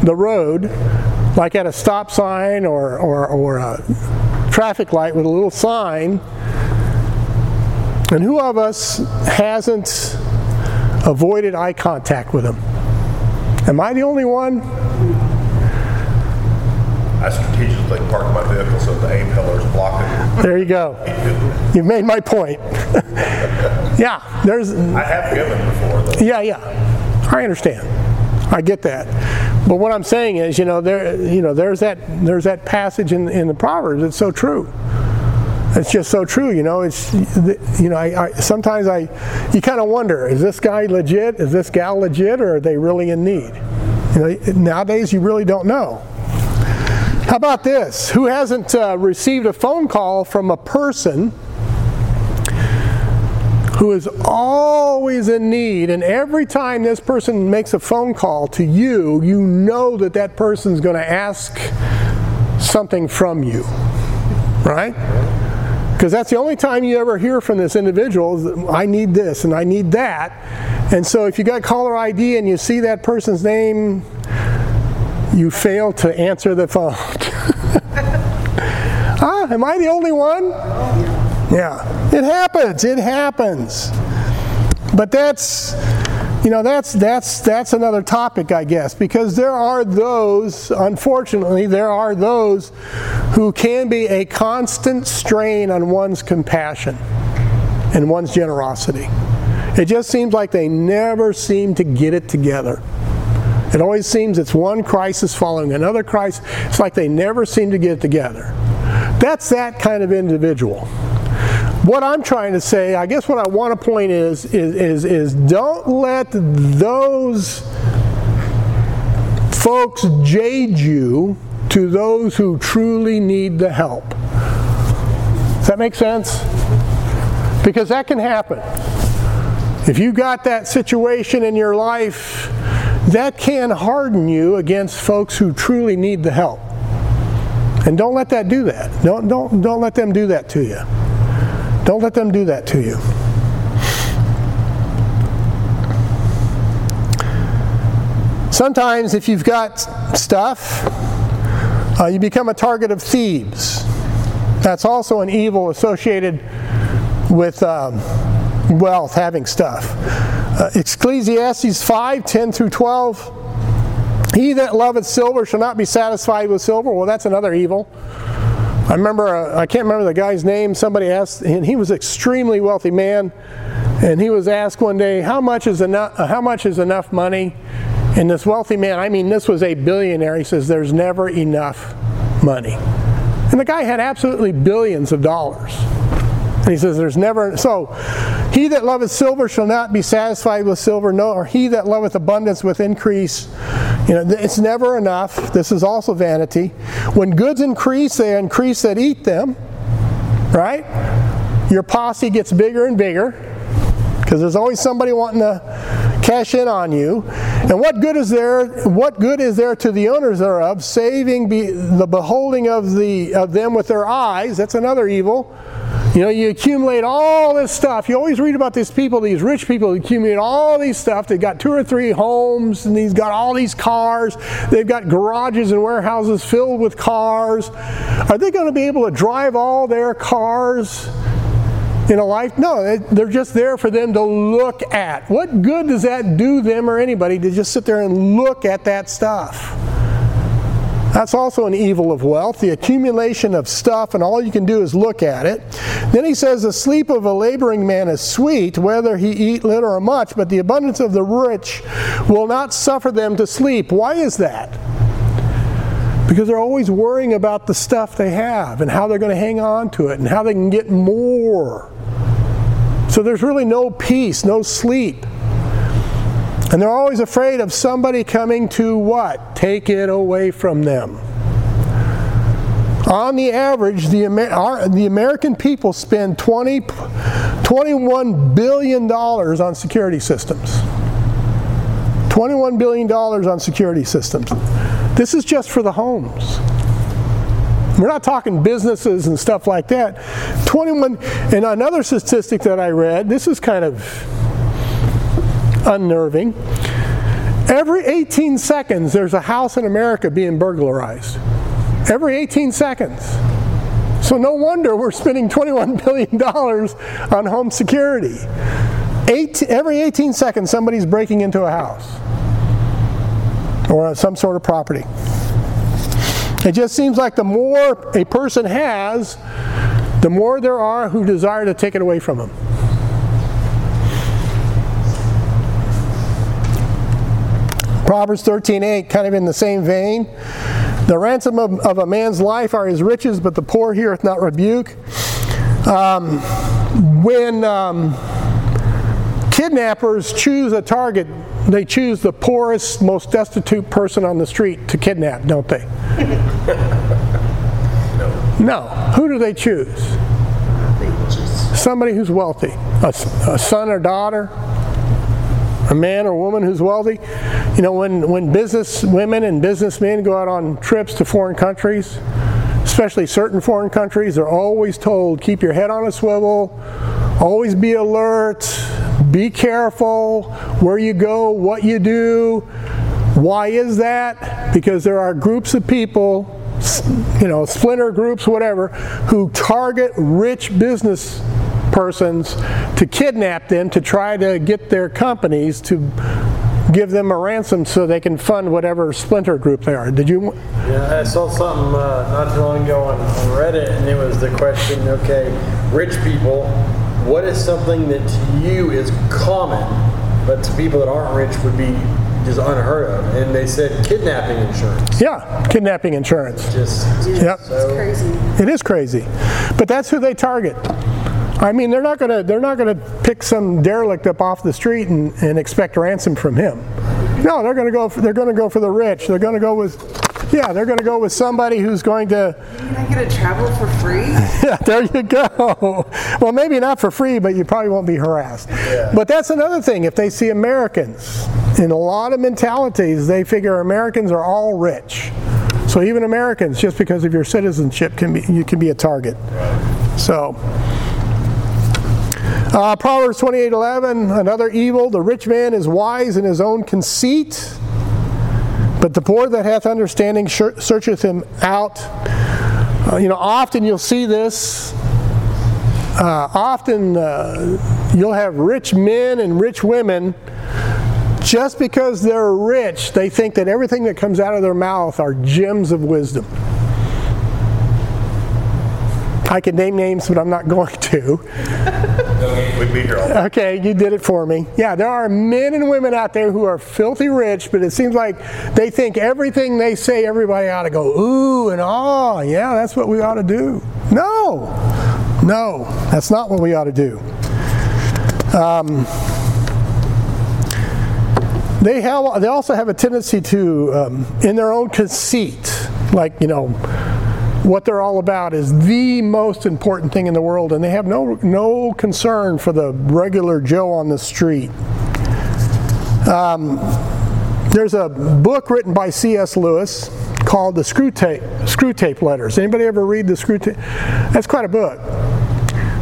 the road, like at a stop sign or, or, or a traffic light with a little sign? And who of us hasn't avoided eye contact with them? Am I the only one? I strategically parked my vehicle so the A pillars block it. There you go. You've made my point. yeah, there's I have given before though. yeah, yeah. I understand. I get that. But what I'm saying is, you know, there you know, there's that there's that passage in in the Proverbs. It's so true. It's just so true, you know. It's you know, I, I sometimes I you kind of wonder, is this guy legit? Is this gal legit or are they really in need? You know, nowadays you really don't know. How about this? Who hasn't uh, received a phone call from a person who is always in need, and every time this person makes a phone call to you, you know that that person's going to ask something from you, right? Because that's the only time you ever hear from this individual is, I need this and I need that. And so if you got caller ID and you see that person's name, you fail to answer the phone. ah, am I the only one? Yeah, it happens. It happens. But that's, you know, that's that's that's another topic, I guess, because there are those, unfortunately, there are those who can be a constant strain on one's compassion and one's generosity. It just seems like they never seem to get it together. It always seems it's one crisis following another crisis. It's like they never seem to get it together. That's that kind of individual. What I'm trying to say, I guess what I want to point is, is, is, is don't let those folks jade you to those who truly need the help. Does that make sense? Because that can happen. If you got that situation in your life, that can harden you against folks who truly need the help. And don't let that do that. Don't, don't, don't let them do that to you. Don't let them do that to you. Sometimes, if you've got stuff, uh, you become a target of thieves. That's also an evil associated with um, wealth, having stuff. Uh, Ecclesiastes 5 10 through 12. He that loveth silver shall not be satisfied with silver. Well, that's another evil. I remember, uh, I can't remember the guy's name. Somebody asked, and he was an extremely wealthy man, and he was asked one day, "How much is enough? How much is enough money?" And this wealthy man, I mean, this was a billionaire. He says, "There's never enough money," and the guy had absolutely billions of dollars. He says, There's never, so he that loveth silver shall not be satisfied with silver, nor he that loveth abundance with increase. You know, it's never enough. This is also vanity. When goods increase, they increase that eat them, right? Your posse gets bigger and bigger because there's always somebody wanting to cash in on you. And what good is there? What good is there to the owners thereof, saving be, the beholding of the of them with their eyes? That's another evil. You know, you accumulate all this stuff. You always read about these people, these rich people who accumulate all these stuff. They've got two or three homes and they've got all these cars. They've got garages and warehouses filled with cars. Are they going to be able to drive all their cars in a life? No, they're just there for them to look at. What good does that do them or anybody to just sit there and look at that stuff? That's also an evil of wealth, the accumulation of stuff, and all you can do is look at it. Then he says, The sleep of a laboring man is sweet, whether he eat little or much, but the abundance of the rich will not suffer them to sleep. Why is that? Because they're always worrying about the stuff they have and how they're going to hang on to it and how they can get more. So there's really no peace, no sleep. And they're always afraid of somebody coming to what? Take it away from them. On the average, the, Amer- our, the American people spend 20, $21 billion on security systems. $21 billion on security systems. This is just for the homes. We're not talking businesses and stuff like that. 21, and another statistic that I read, this is kind of unnerving. Every 18 seconds, there's a house in America being burglarized. Every 18 seconds. So no wonder we're spending $21 billion on home security. Eight, every 18 seconds, somebody's breaking into a house or some sort of property. It just seems like the more a person has, the more there are who desire to take it away from them. Proverbs 13:8, kind of in the same vein. The ransom of, of, a man's life are his riches, but the poor heareth not rebuke. Um, when um, kidnappers choose a target, they choose the poorest, most destitute person on the street to kidnap, don't they? no. No. Who do they choose? Somebody who's wealthy, a, a son or daughter, a man or woman who's wealthy. You know, when, when business women and businessmen go out on trips to foreign countries, especially certain foreign countries, they're always told keep your head on a swivel, always be alert, be careful where you go, what you do. Why is that? Because there are groups of people, you know, splinter groups, whatever, who target rich business persons to kidnap them to try to get their companies to give them a ransom so they can fund whatever splinter group they are. Did you? Yeah, I saw something uh, not too long ago on, on Reddit, and it was the question: Okay, rich people, what is something that to you is common, but to people that aren't rich would be just unheard of? And they said kidnapping insurance. Yeah, kidnapping insurance. Just yep. It's crazy. It is crazy, but that's who they target. I mean, they're not gonna they're not gonna pick some derelict up off the street and, and expect ransom from him. No, they're gonna go for, they're gonna go for the rich. They're gonna go with Yeah, they're going to go with somebody who's going to. Can I get to travel for free? Yeah, there you go. Well, maybe not for free, but you probably won't be harassed. Yeah. But that's another thing. If they see Americans, in a lot of mentalities, they figure Americans are all rich. So even Americans, just because of your citizenship, can be you can be a target. So. Uh, Proverbs 28:11, another evil, the rich man is wise in his own conceit, but the poor that hath understanding sear- searcheth him out. Uh, you know, often you'll see this. Uh, often uh, you'll have rich men and rich women. Just because they're rich, they think that everything that comes out of their mouth are gems of wisdom. I could name names, but I'm not going to. We'd be here all day. Okay, you did it for me. Yeah, there are men and women out there who are filthy rich, but it seems like they think everything they say, everybody ought to go, ooh and ah, yeah, that's what we ought to do. No, no, that's not what we ought to do. Um, they have, they also have a tendency to, um, in their own conceit, like you know, what they're all about is the most important thing in the world, and they have no no concern for the regular Joe on the street. Um, there's a book written by C.S. Lewis called the Screwtape Screw Tape Letters. Anybody ever read the Screwtape? That's quite a book.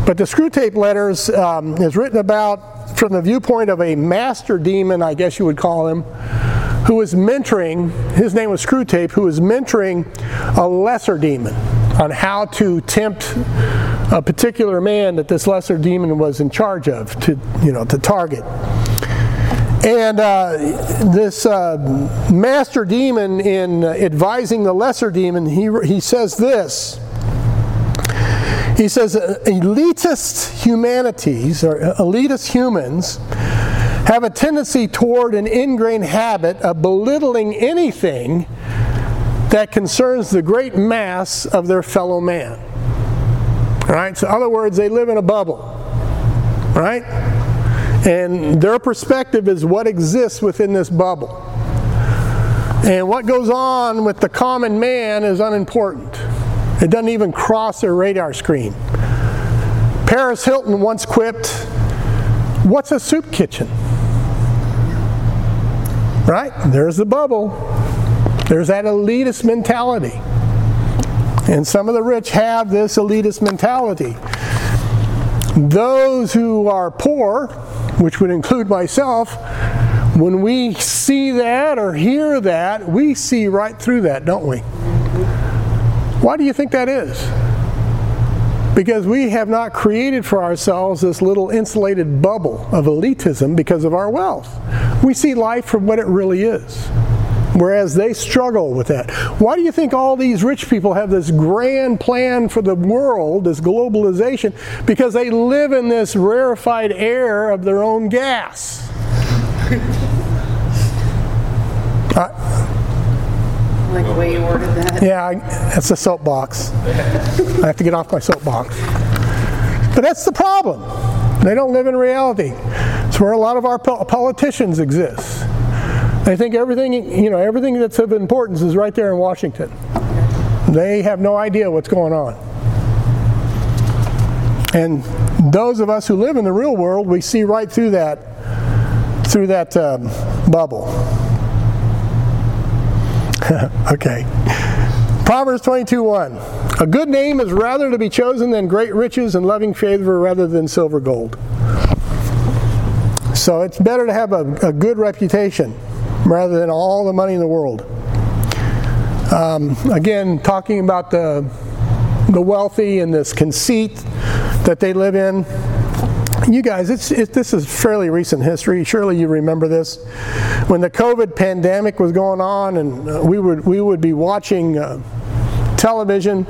But the Screwtape Letters um, is written about from the viewpoint of a master demon, I guess you would call him, who was mentoring, his name was Screwtape, who was mentoring a lesser demon on how to tempt a particular man that this lesser demon was in charge of to, you know, to target. And uh, this uh, master demon, in advising the lesser demon, he, he says this. He says, elitist humanities, or elitist humans, have a tendency toward an ingrained habit of belittling anything that concerns the great mass of their fellow man. All right? So, in other words, they live in a bubble. Right? And their perspective is what exists within this bubble. And what goes on with the common man is unimportant. It doesn't even cross their radar screen. Paris Hilton once quipped, What's a soup kitchen? Right? There's the bubble. There's that elitist mentality. And some of the rich have this elitist mentality. Those who are poor, which would include myself, when we see that or hear that, we see right through that, don't we? Why do you think that is? Because we have not created for ourselves this little insulated bubble of elitism because of our wealth. We see life for what it really is. Whereas they struggle with that. Why do you think all these rich people have this grand plan for the world, this globalization? Because they live in this rarefied air of their own gas. Like the way you ordered that. Yeah, I, that's a soapbox. I have to get off my soapbox. But that's the problem. They don't live in reality. It's where a lot of our po- politicians exist. They think everything, you know, everything that's of importance is right there in Washington. They have no idea what's going on. And those of us who live in the real world, we see right through that, through that um, bubble. okay. Proverbs 22 1. A good name is rather to be chosen than great riches and loving favor rather than silver gold. So it's better to have a, a good reputation rather than all the money in the world. Um, again, talking about the, the wealthy and this conceit that they live in. You guys, it's, it, this is fairly recent history. Surely you remember this. When the COVID pandemic was going on, and uh, we would we would be watching uh, television,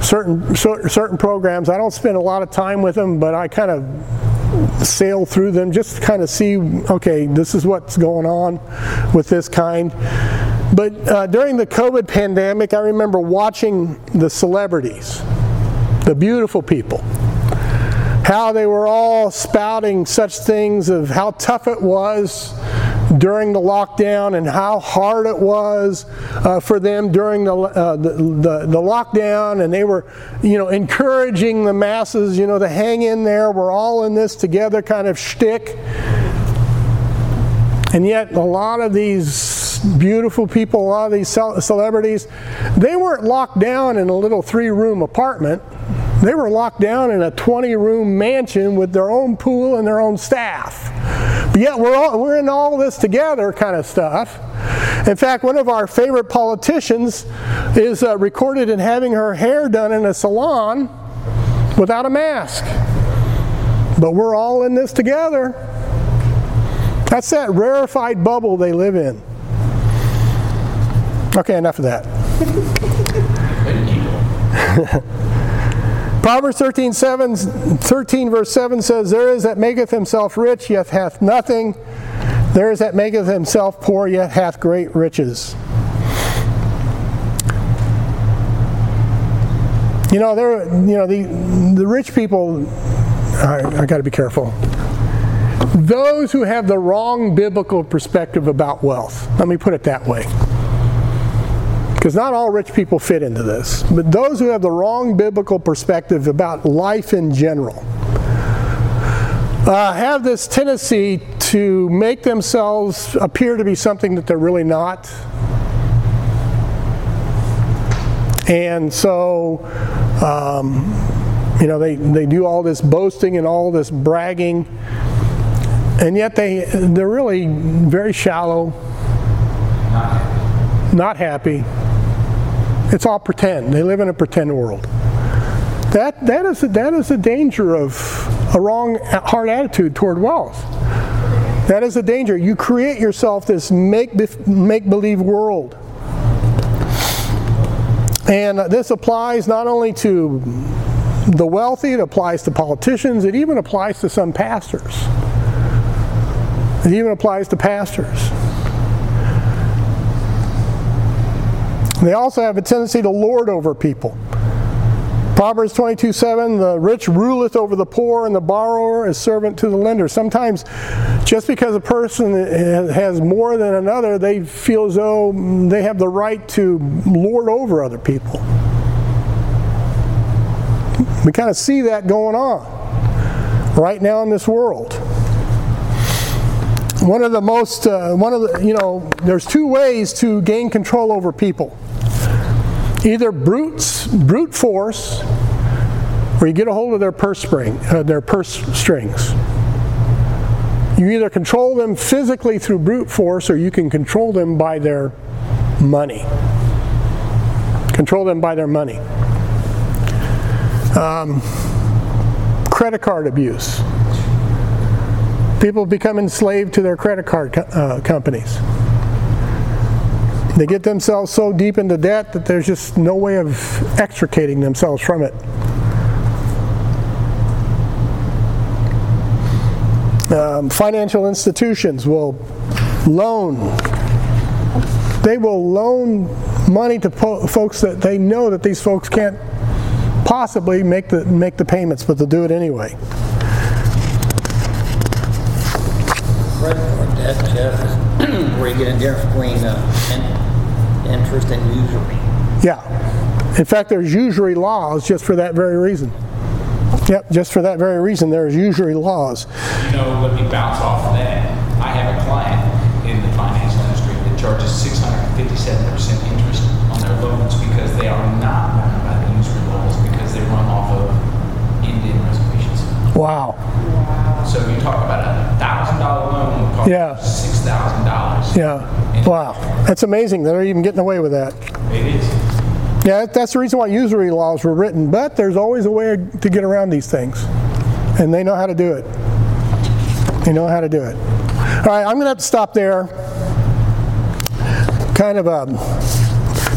certain cer- certain programs. I don't spend a lot of time with them, but I kind of sail through them just to kind of see. Okay, this is what's going on with this kind. But uh, during the COVID pandemic, I remember watching the celebrities, the beautiful people how they were all spouting such things of how tough it was during the lockdown and how hard it was uh, for them during the, uh, the, the, the, lockdown. And they were, you know, encouraging the masses, you know, to hang in there. We're all in this together kind of shtick. And yet, a lot of these beautiful people, a lot of these celebrities, they weren't locked down in a little three room apartment. They were locked down in a 20 room mansion with their own pool and their own staff. But yet we're, all, we're in all this together kind of stuff. In fact, one of our favorite politicians is uh, recorded in having her hair done in a salon without a mask. But we're all in this together. That's that rarefied bubble they live in. Okay, enough of that. Proverbs 13, 7, 13, verse 7 says, There is that maketh himself rich, yet hath nothing. There is that maketh himself poor, yet hath great riches. You know, there. You know, the the rich people. I, I got to be careful. Those who have the wrong biblical perspective about wealth. Let me put it that way because not all rich people fit into this, but those who have the wrong biblical perspective about life in general uh, have this tendency to make themselves appear to be something that they're really not. And so, um, you know, they, they do all this boasting and all this bragging, and yet they, they're really very shallow, not happy it's all pretend. They live in a pretend world. That, that, is, a, that is a danger of a wrong, hard attitude toward wealth. That is a danger. You create yourself this make, make believe world. And this applies not only to the wealthy, it applies to politicians, it even applies to some pastors. It even applies to pastors. They also have a tendency to lord over people. Proverbs 22 7, the rich ruleth over the poor, and the borrower is servant to the lender. Sometimes, just because a person has more than another, they feel as though they have the right to lord over other people. We kind of see that going on right now in this world. One of the most, uh, one of the, you know, there's two ways to gain control over people either brute, brute force or you get a hold of their purse spring, uh, their purse strings. You either control them physically through brute force or you can control them by their money. Control them by their money. Um, credit card abuse. People become enslaved to their credit card co- uh, companies. They get themselves so deep into debt that there's just no way of extricating themselves from it. Um, financial institutions will loan. They will loan money to po- folks that they know that these folks can't possibly make the make the payments, but they'll do it anyway. Debt, Jeff, where you get a difference between uh, interest and usury. Yeah. In fact, there's usury laws just for that very reason. Yep, just for that very reason, there's usury laws. You know, let me bounce off of that. I have a client in the financial industry that charges 657% interest on their loans because they are not bound by the usury laws because they run off of Indian reservations. Wow. So you talk about a thousand dollar loan will cost yeah. six thousand dollars. Yeah. Wow. That's amazing. That they're even getting away with that. It is. Yeah, that's the reason why usury laws were written. But there's always a way to get around these things, and they know how to do it. They know how to do it. All right, I'm going to have to stop there. Kind of um.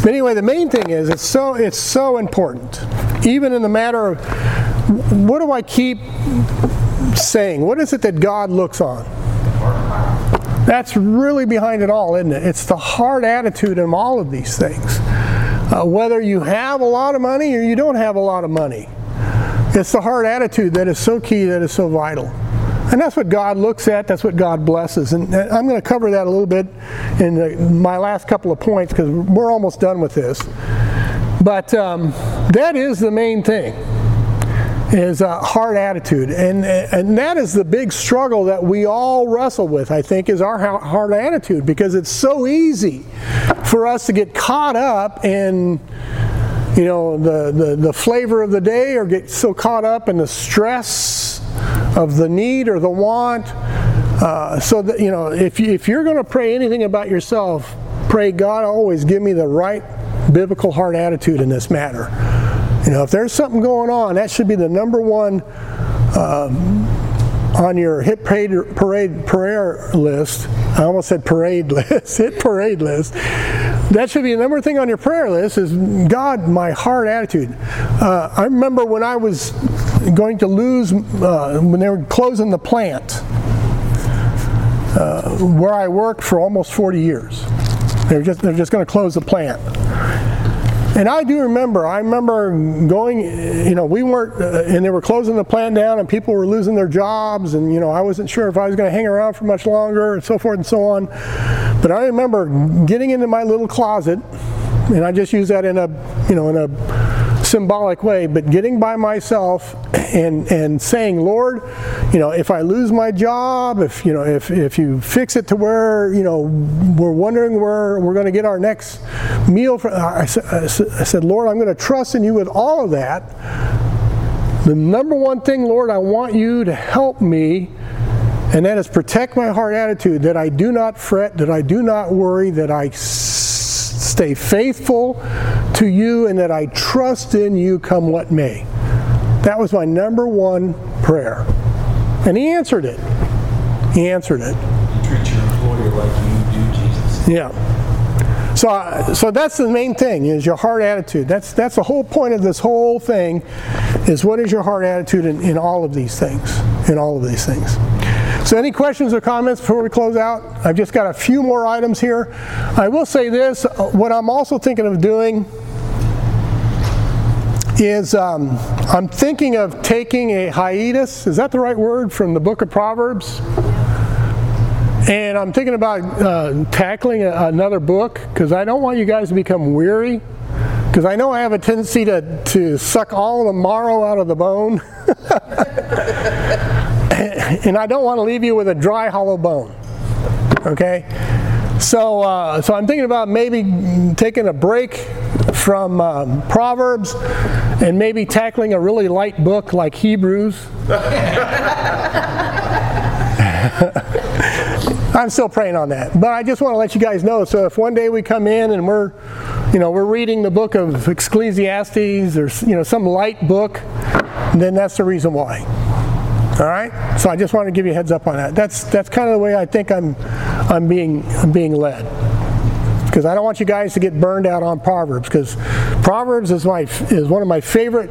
But anyway, the main thing is it's so it's so important, even in the matter of what do I keep saying? What is it that God looks on? That's really behind it all, isn't it? It's the hard attitude in all of these things. Uh, whether you have a lot of money or you don't have a lot of money, it's the hard attitude that is so key, that is so vital. And that's what God looks at, that's what God blesses. And I'm going to cover that a little bit in the, my last couple of points because we're almost done with this. But um, that is the main thing is a hard attitude. And and that is the big struggle that we all wrestle with i think is our hard attitude. Because it's so easy for us to get caught up in you know the, the, the flavor of the day or get so caught up in the stress of the need or the want. Uh, so that you know if, you, if you're going to pray anything about yourself pray god always give me the right biblical heart attitude in this matter you know, if there's something going on, that should be the number one um, on your hit parade, parade prayer list. I almost said parade list, hit parade list. That should be the number thing on your prayer list is God, my heart attitude. Uh, I remember when I was going to lose, uh, when they were closing the plant, uh, where I worked for almost 40 years. They're just, they're just going to close the plant. And I do remember, I remember going, you know, we weren't, uh, and they were closing the plant down and people were losing their jobs and, you know, I wasn't sure if I was going to hang around for much longer and so forth and so on. But I remember getting into my little closet, and I just use that in a, you know, in a symbolic way, but getting by myself and and saying, Lord, you know, if I lose my job, if you know, if if you fix it to where you know we're wondering where we're going to get our next meal, I, I said, Lord, I'm going to trust in you with all of that. The number one thing, Lord, I want you to help me and that is protect my heart attitude that I do not fret, that I do not worry, that I stay faithful to you and that I trust in you come what may. That was my number one prayer. And he answered it. He answered it. Treat your employer like you do Jesus. Yeah. So, uh, so that's the main thing is your heart attitude. That's that's the whole point of this whole thing, is what is your heart attitude in, in all of these things, in all of these things. So, any questions or comments before we close out? I've just got a few more items here. I will say this: what I'm also thinking of doing is um, I'm thinking of taking a hiatus. Is that the right word from the book of Proverbs? And I'm thinking about uh, tackling a, another book because I don't want you guys to become weary. Because I know I have a tendency to, to suck all the marrow out of the bone. and I don't want to leave you with a dry, hollow bone. Okay? So, uh, so I'm thinking about maybe taking a break from um, Proverbs and maybe tackling a really light book like Hebrews. I'm still praying on that, but I just want to let you guys know. So if one day we come in and we're, you know, we're reading the book of Ecclesiastes or you know some light book, then that's the reason why. All right. So I just want to give you a heads up on that. That's that's kind of the way I think I'm I'm being I'm being led because I don't want you guys to get burned out on Proverbs because Proverbs is my is one of my favorite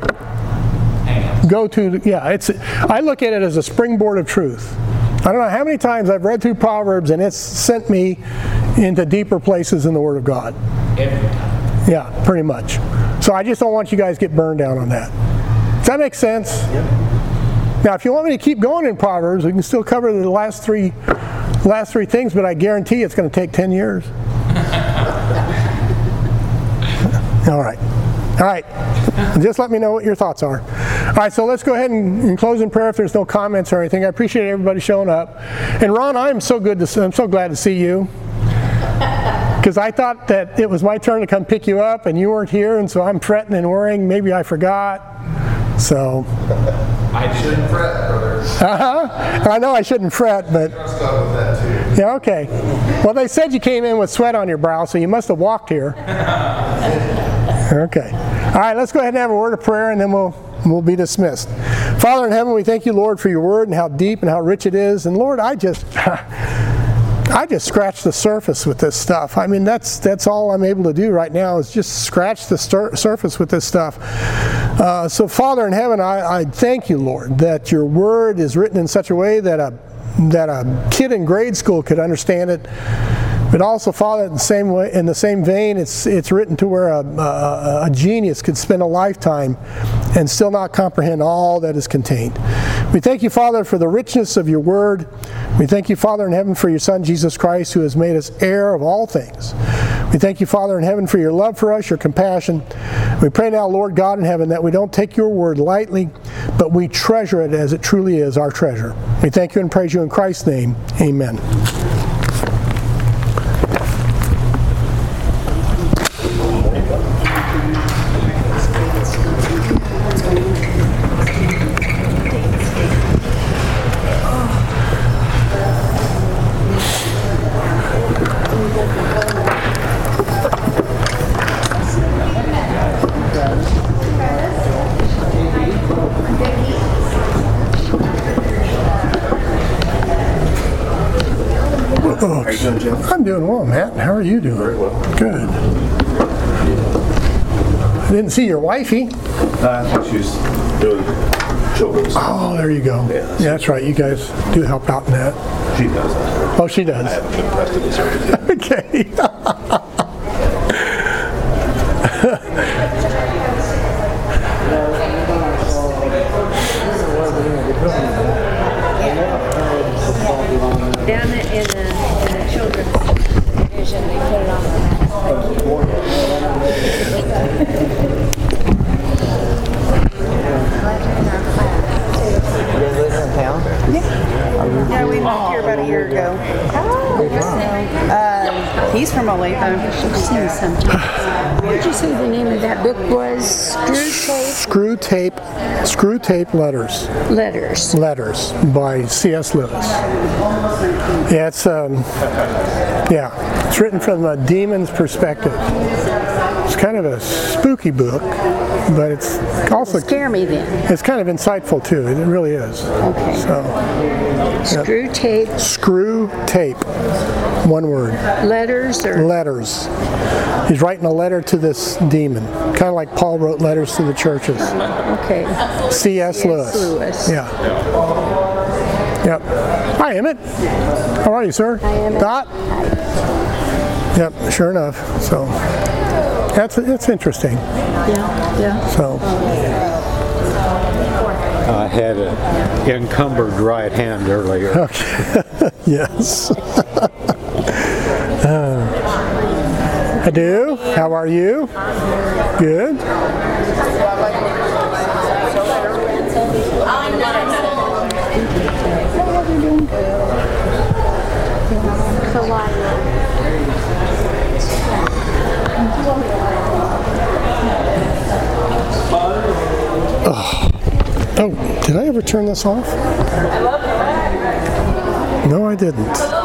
go to. Yeah, it's I look at it as a springboard of truth. I don't know how many times I've read through Proverbs and it's sent me into deeper places in the Word of God. Every time. Yeah, pretty much. So I just don't want you guys to get burned out on that. Does that make sense? Now, if you want me to keep going in Proverbs, we can still cover the last three, last three things, but I guarantee it's going to take ten years. All right. All right. Just let me know what your thoughts are. All right, so let's go ahead and, and, close in prayer if there's no comments or anything. I appreciate everybody showing up. And Ron, I am so good to I'm so glad to see you. Because I thought that it was my turn to come pick you up and you weren't here, and so I'm fretting and worrying. Maybe I forgot. So I shouldn't fret, brother. Uh-huh. I know I shouldn't fret, but yeah, okay. Well, they said you came in with sweat on your brow, so you must have walked here. Okay. All right, let's go ahead and have a word of prayer, and then we'll we'll be dismissed. Father in heaven, we thank you, Lord, for your word and how deep and how rich it is. And Lord, I just. I just scratch the surface with this stuff. I mean, that's that's all I'm able to do right now is just scratch the surface with this stuff. Uh, so, Father in heaven, I, I thank you, Lord, that your word is written in such a way that a that a kid in grade school could understand it. But also, Father, in the same way, in the same vein, it's it's written to where a, a, a genius could spend a lifetime and still not comprehend all that is contained. We thank you, Father, for the richness of your word. We thank you, Father in heaven, for your Son Jesus Christ, who has made us heir of all things. We thank you, Father in heaven, for your love for us, your compassion. We pray now, Lord God in heaven, that we don't take your word lightly, but we treasure it as it truly is our treasure. We thank you and praise you in Christ's name. Amen. I'm doing well, Matt. How are you doing? Very well. Good. I didn't see your wifey. Uh, I think she's doing children's. Oh, there you go. Yeah. Yeah, that's right. You guys do help out in that. She does that. Oh, she does. I haven't been pressed to this early yet. Okay. Down in the, in the children's division, they put it on the map. Yeah, Yeah, we moved here about a year ago. Uh, he's from Olathe. Seen something. What did you say the name of that book was? Screwtape Screw tape, Screwtape letters, letters. letters by C.S. Lewis. Yeah, it's um, yeah, it's written from a demon's perspective. It's kind of a spooky book, but it's also Scare me then. it's kind of insightful too. It really is. Okay. So, Screwtape screw tape, one word. letters or letters. He's writing a letter to this demon, kind of like Paul wrote letters to the churches. okay. C.S. Lewis. Lewis. Yeah. Yep. Hi, Emmett. How are you, sir? Hi, Emmett. Dot. Yep. Sure enough. So that's that's interesting. Yeah, yeah. So I had an encumbered right hand earlier. okay. yes. Uh, I do. How are you? Good. Oh, did I ever turn this off? No, I didn't.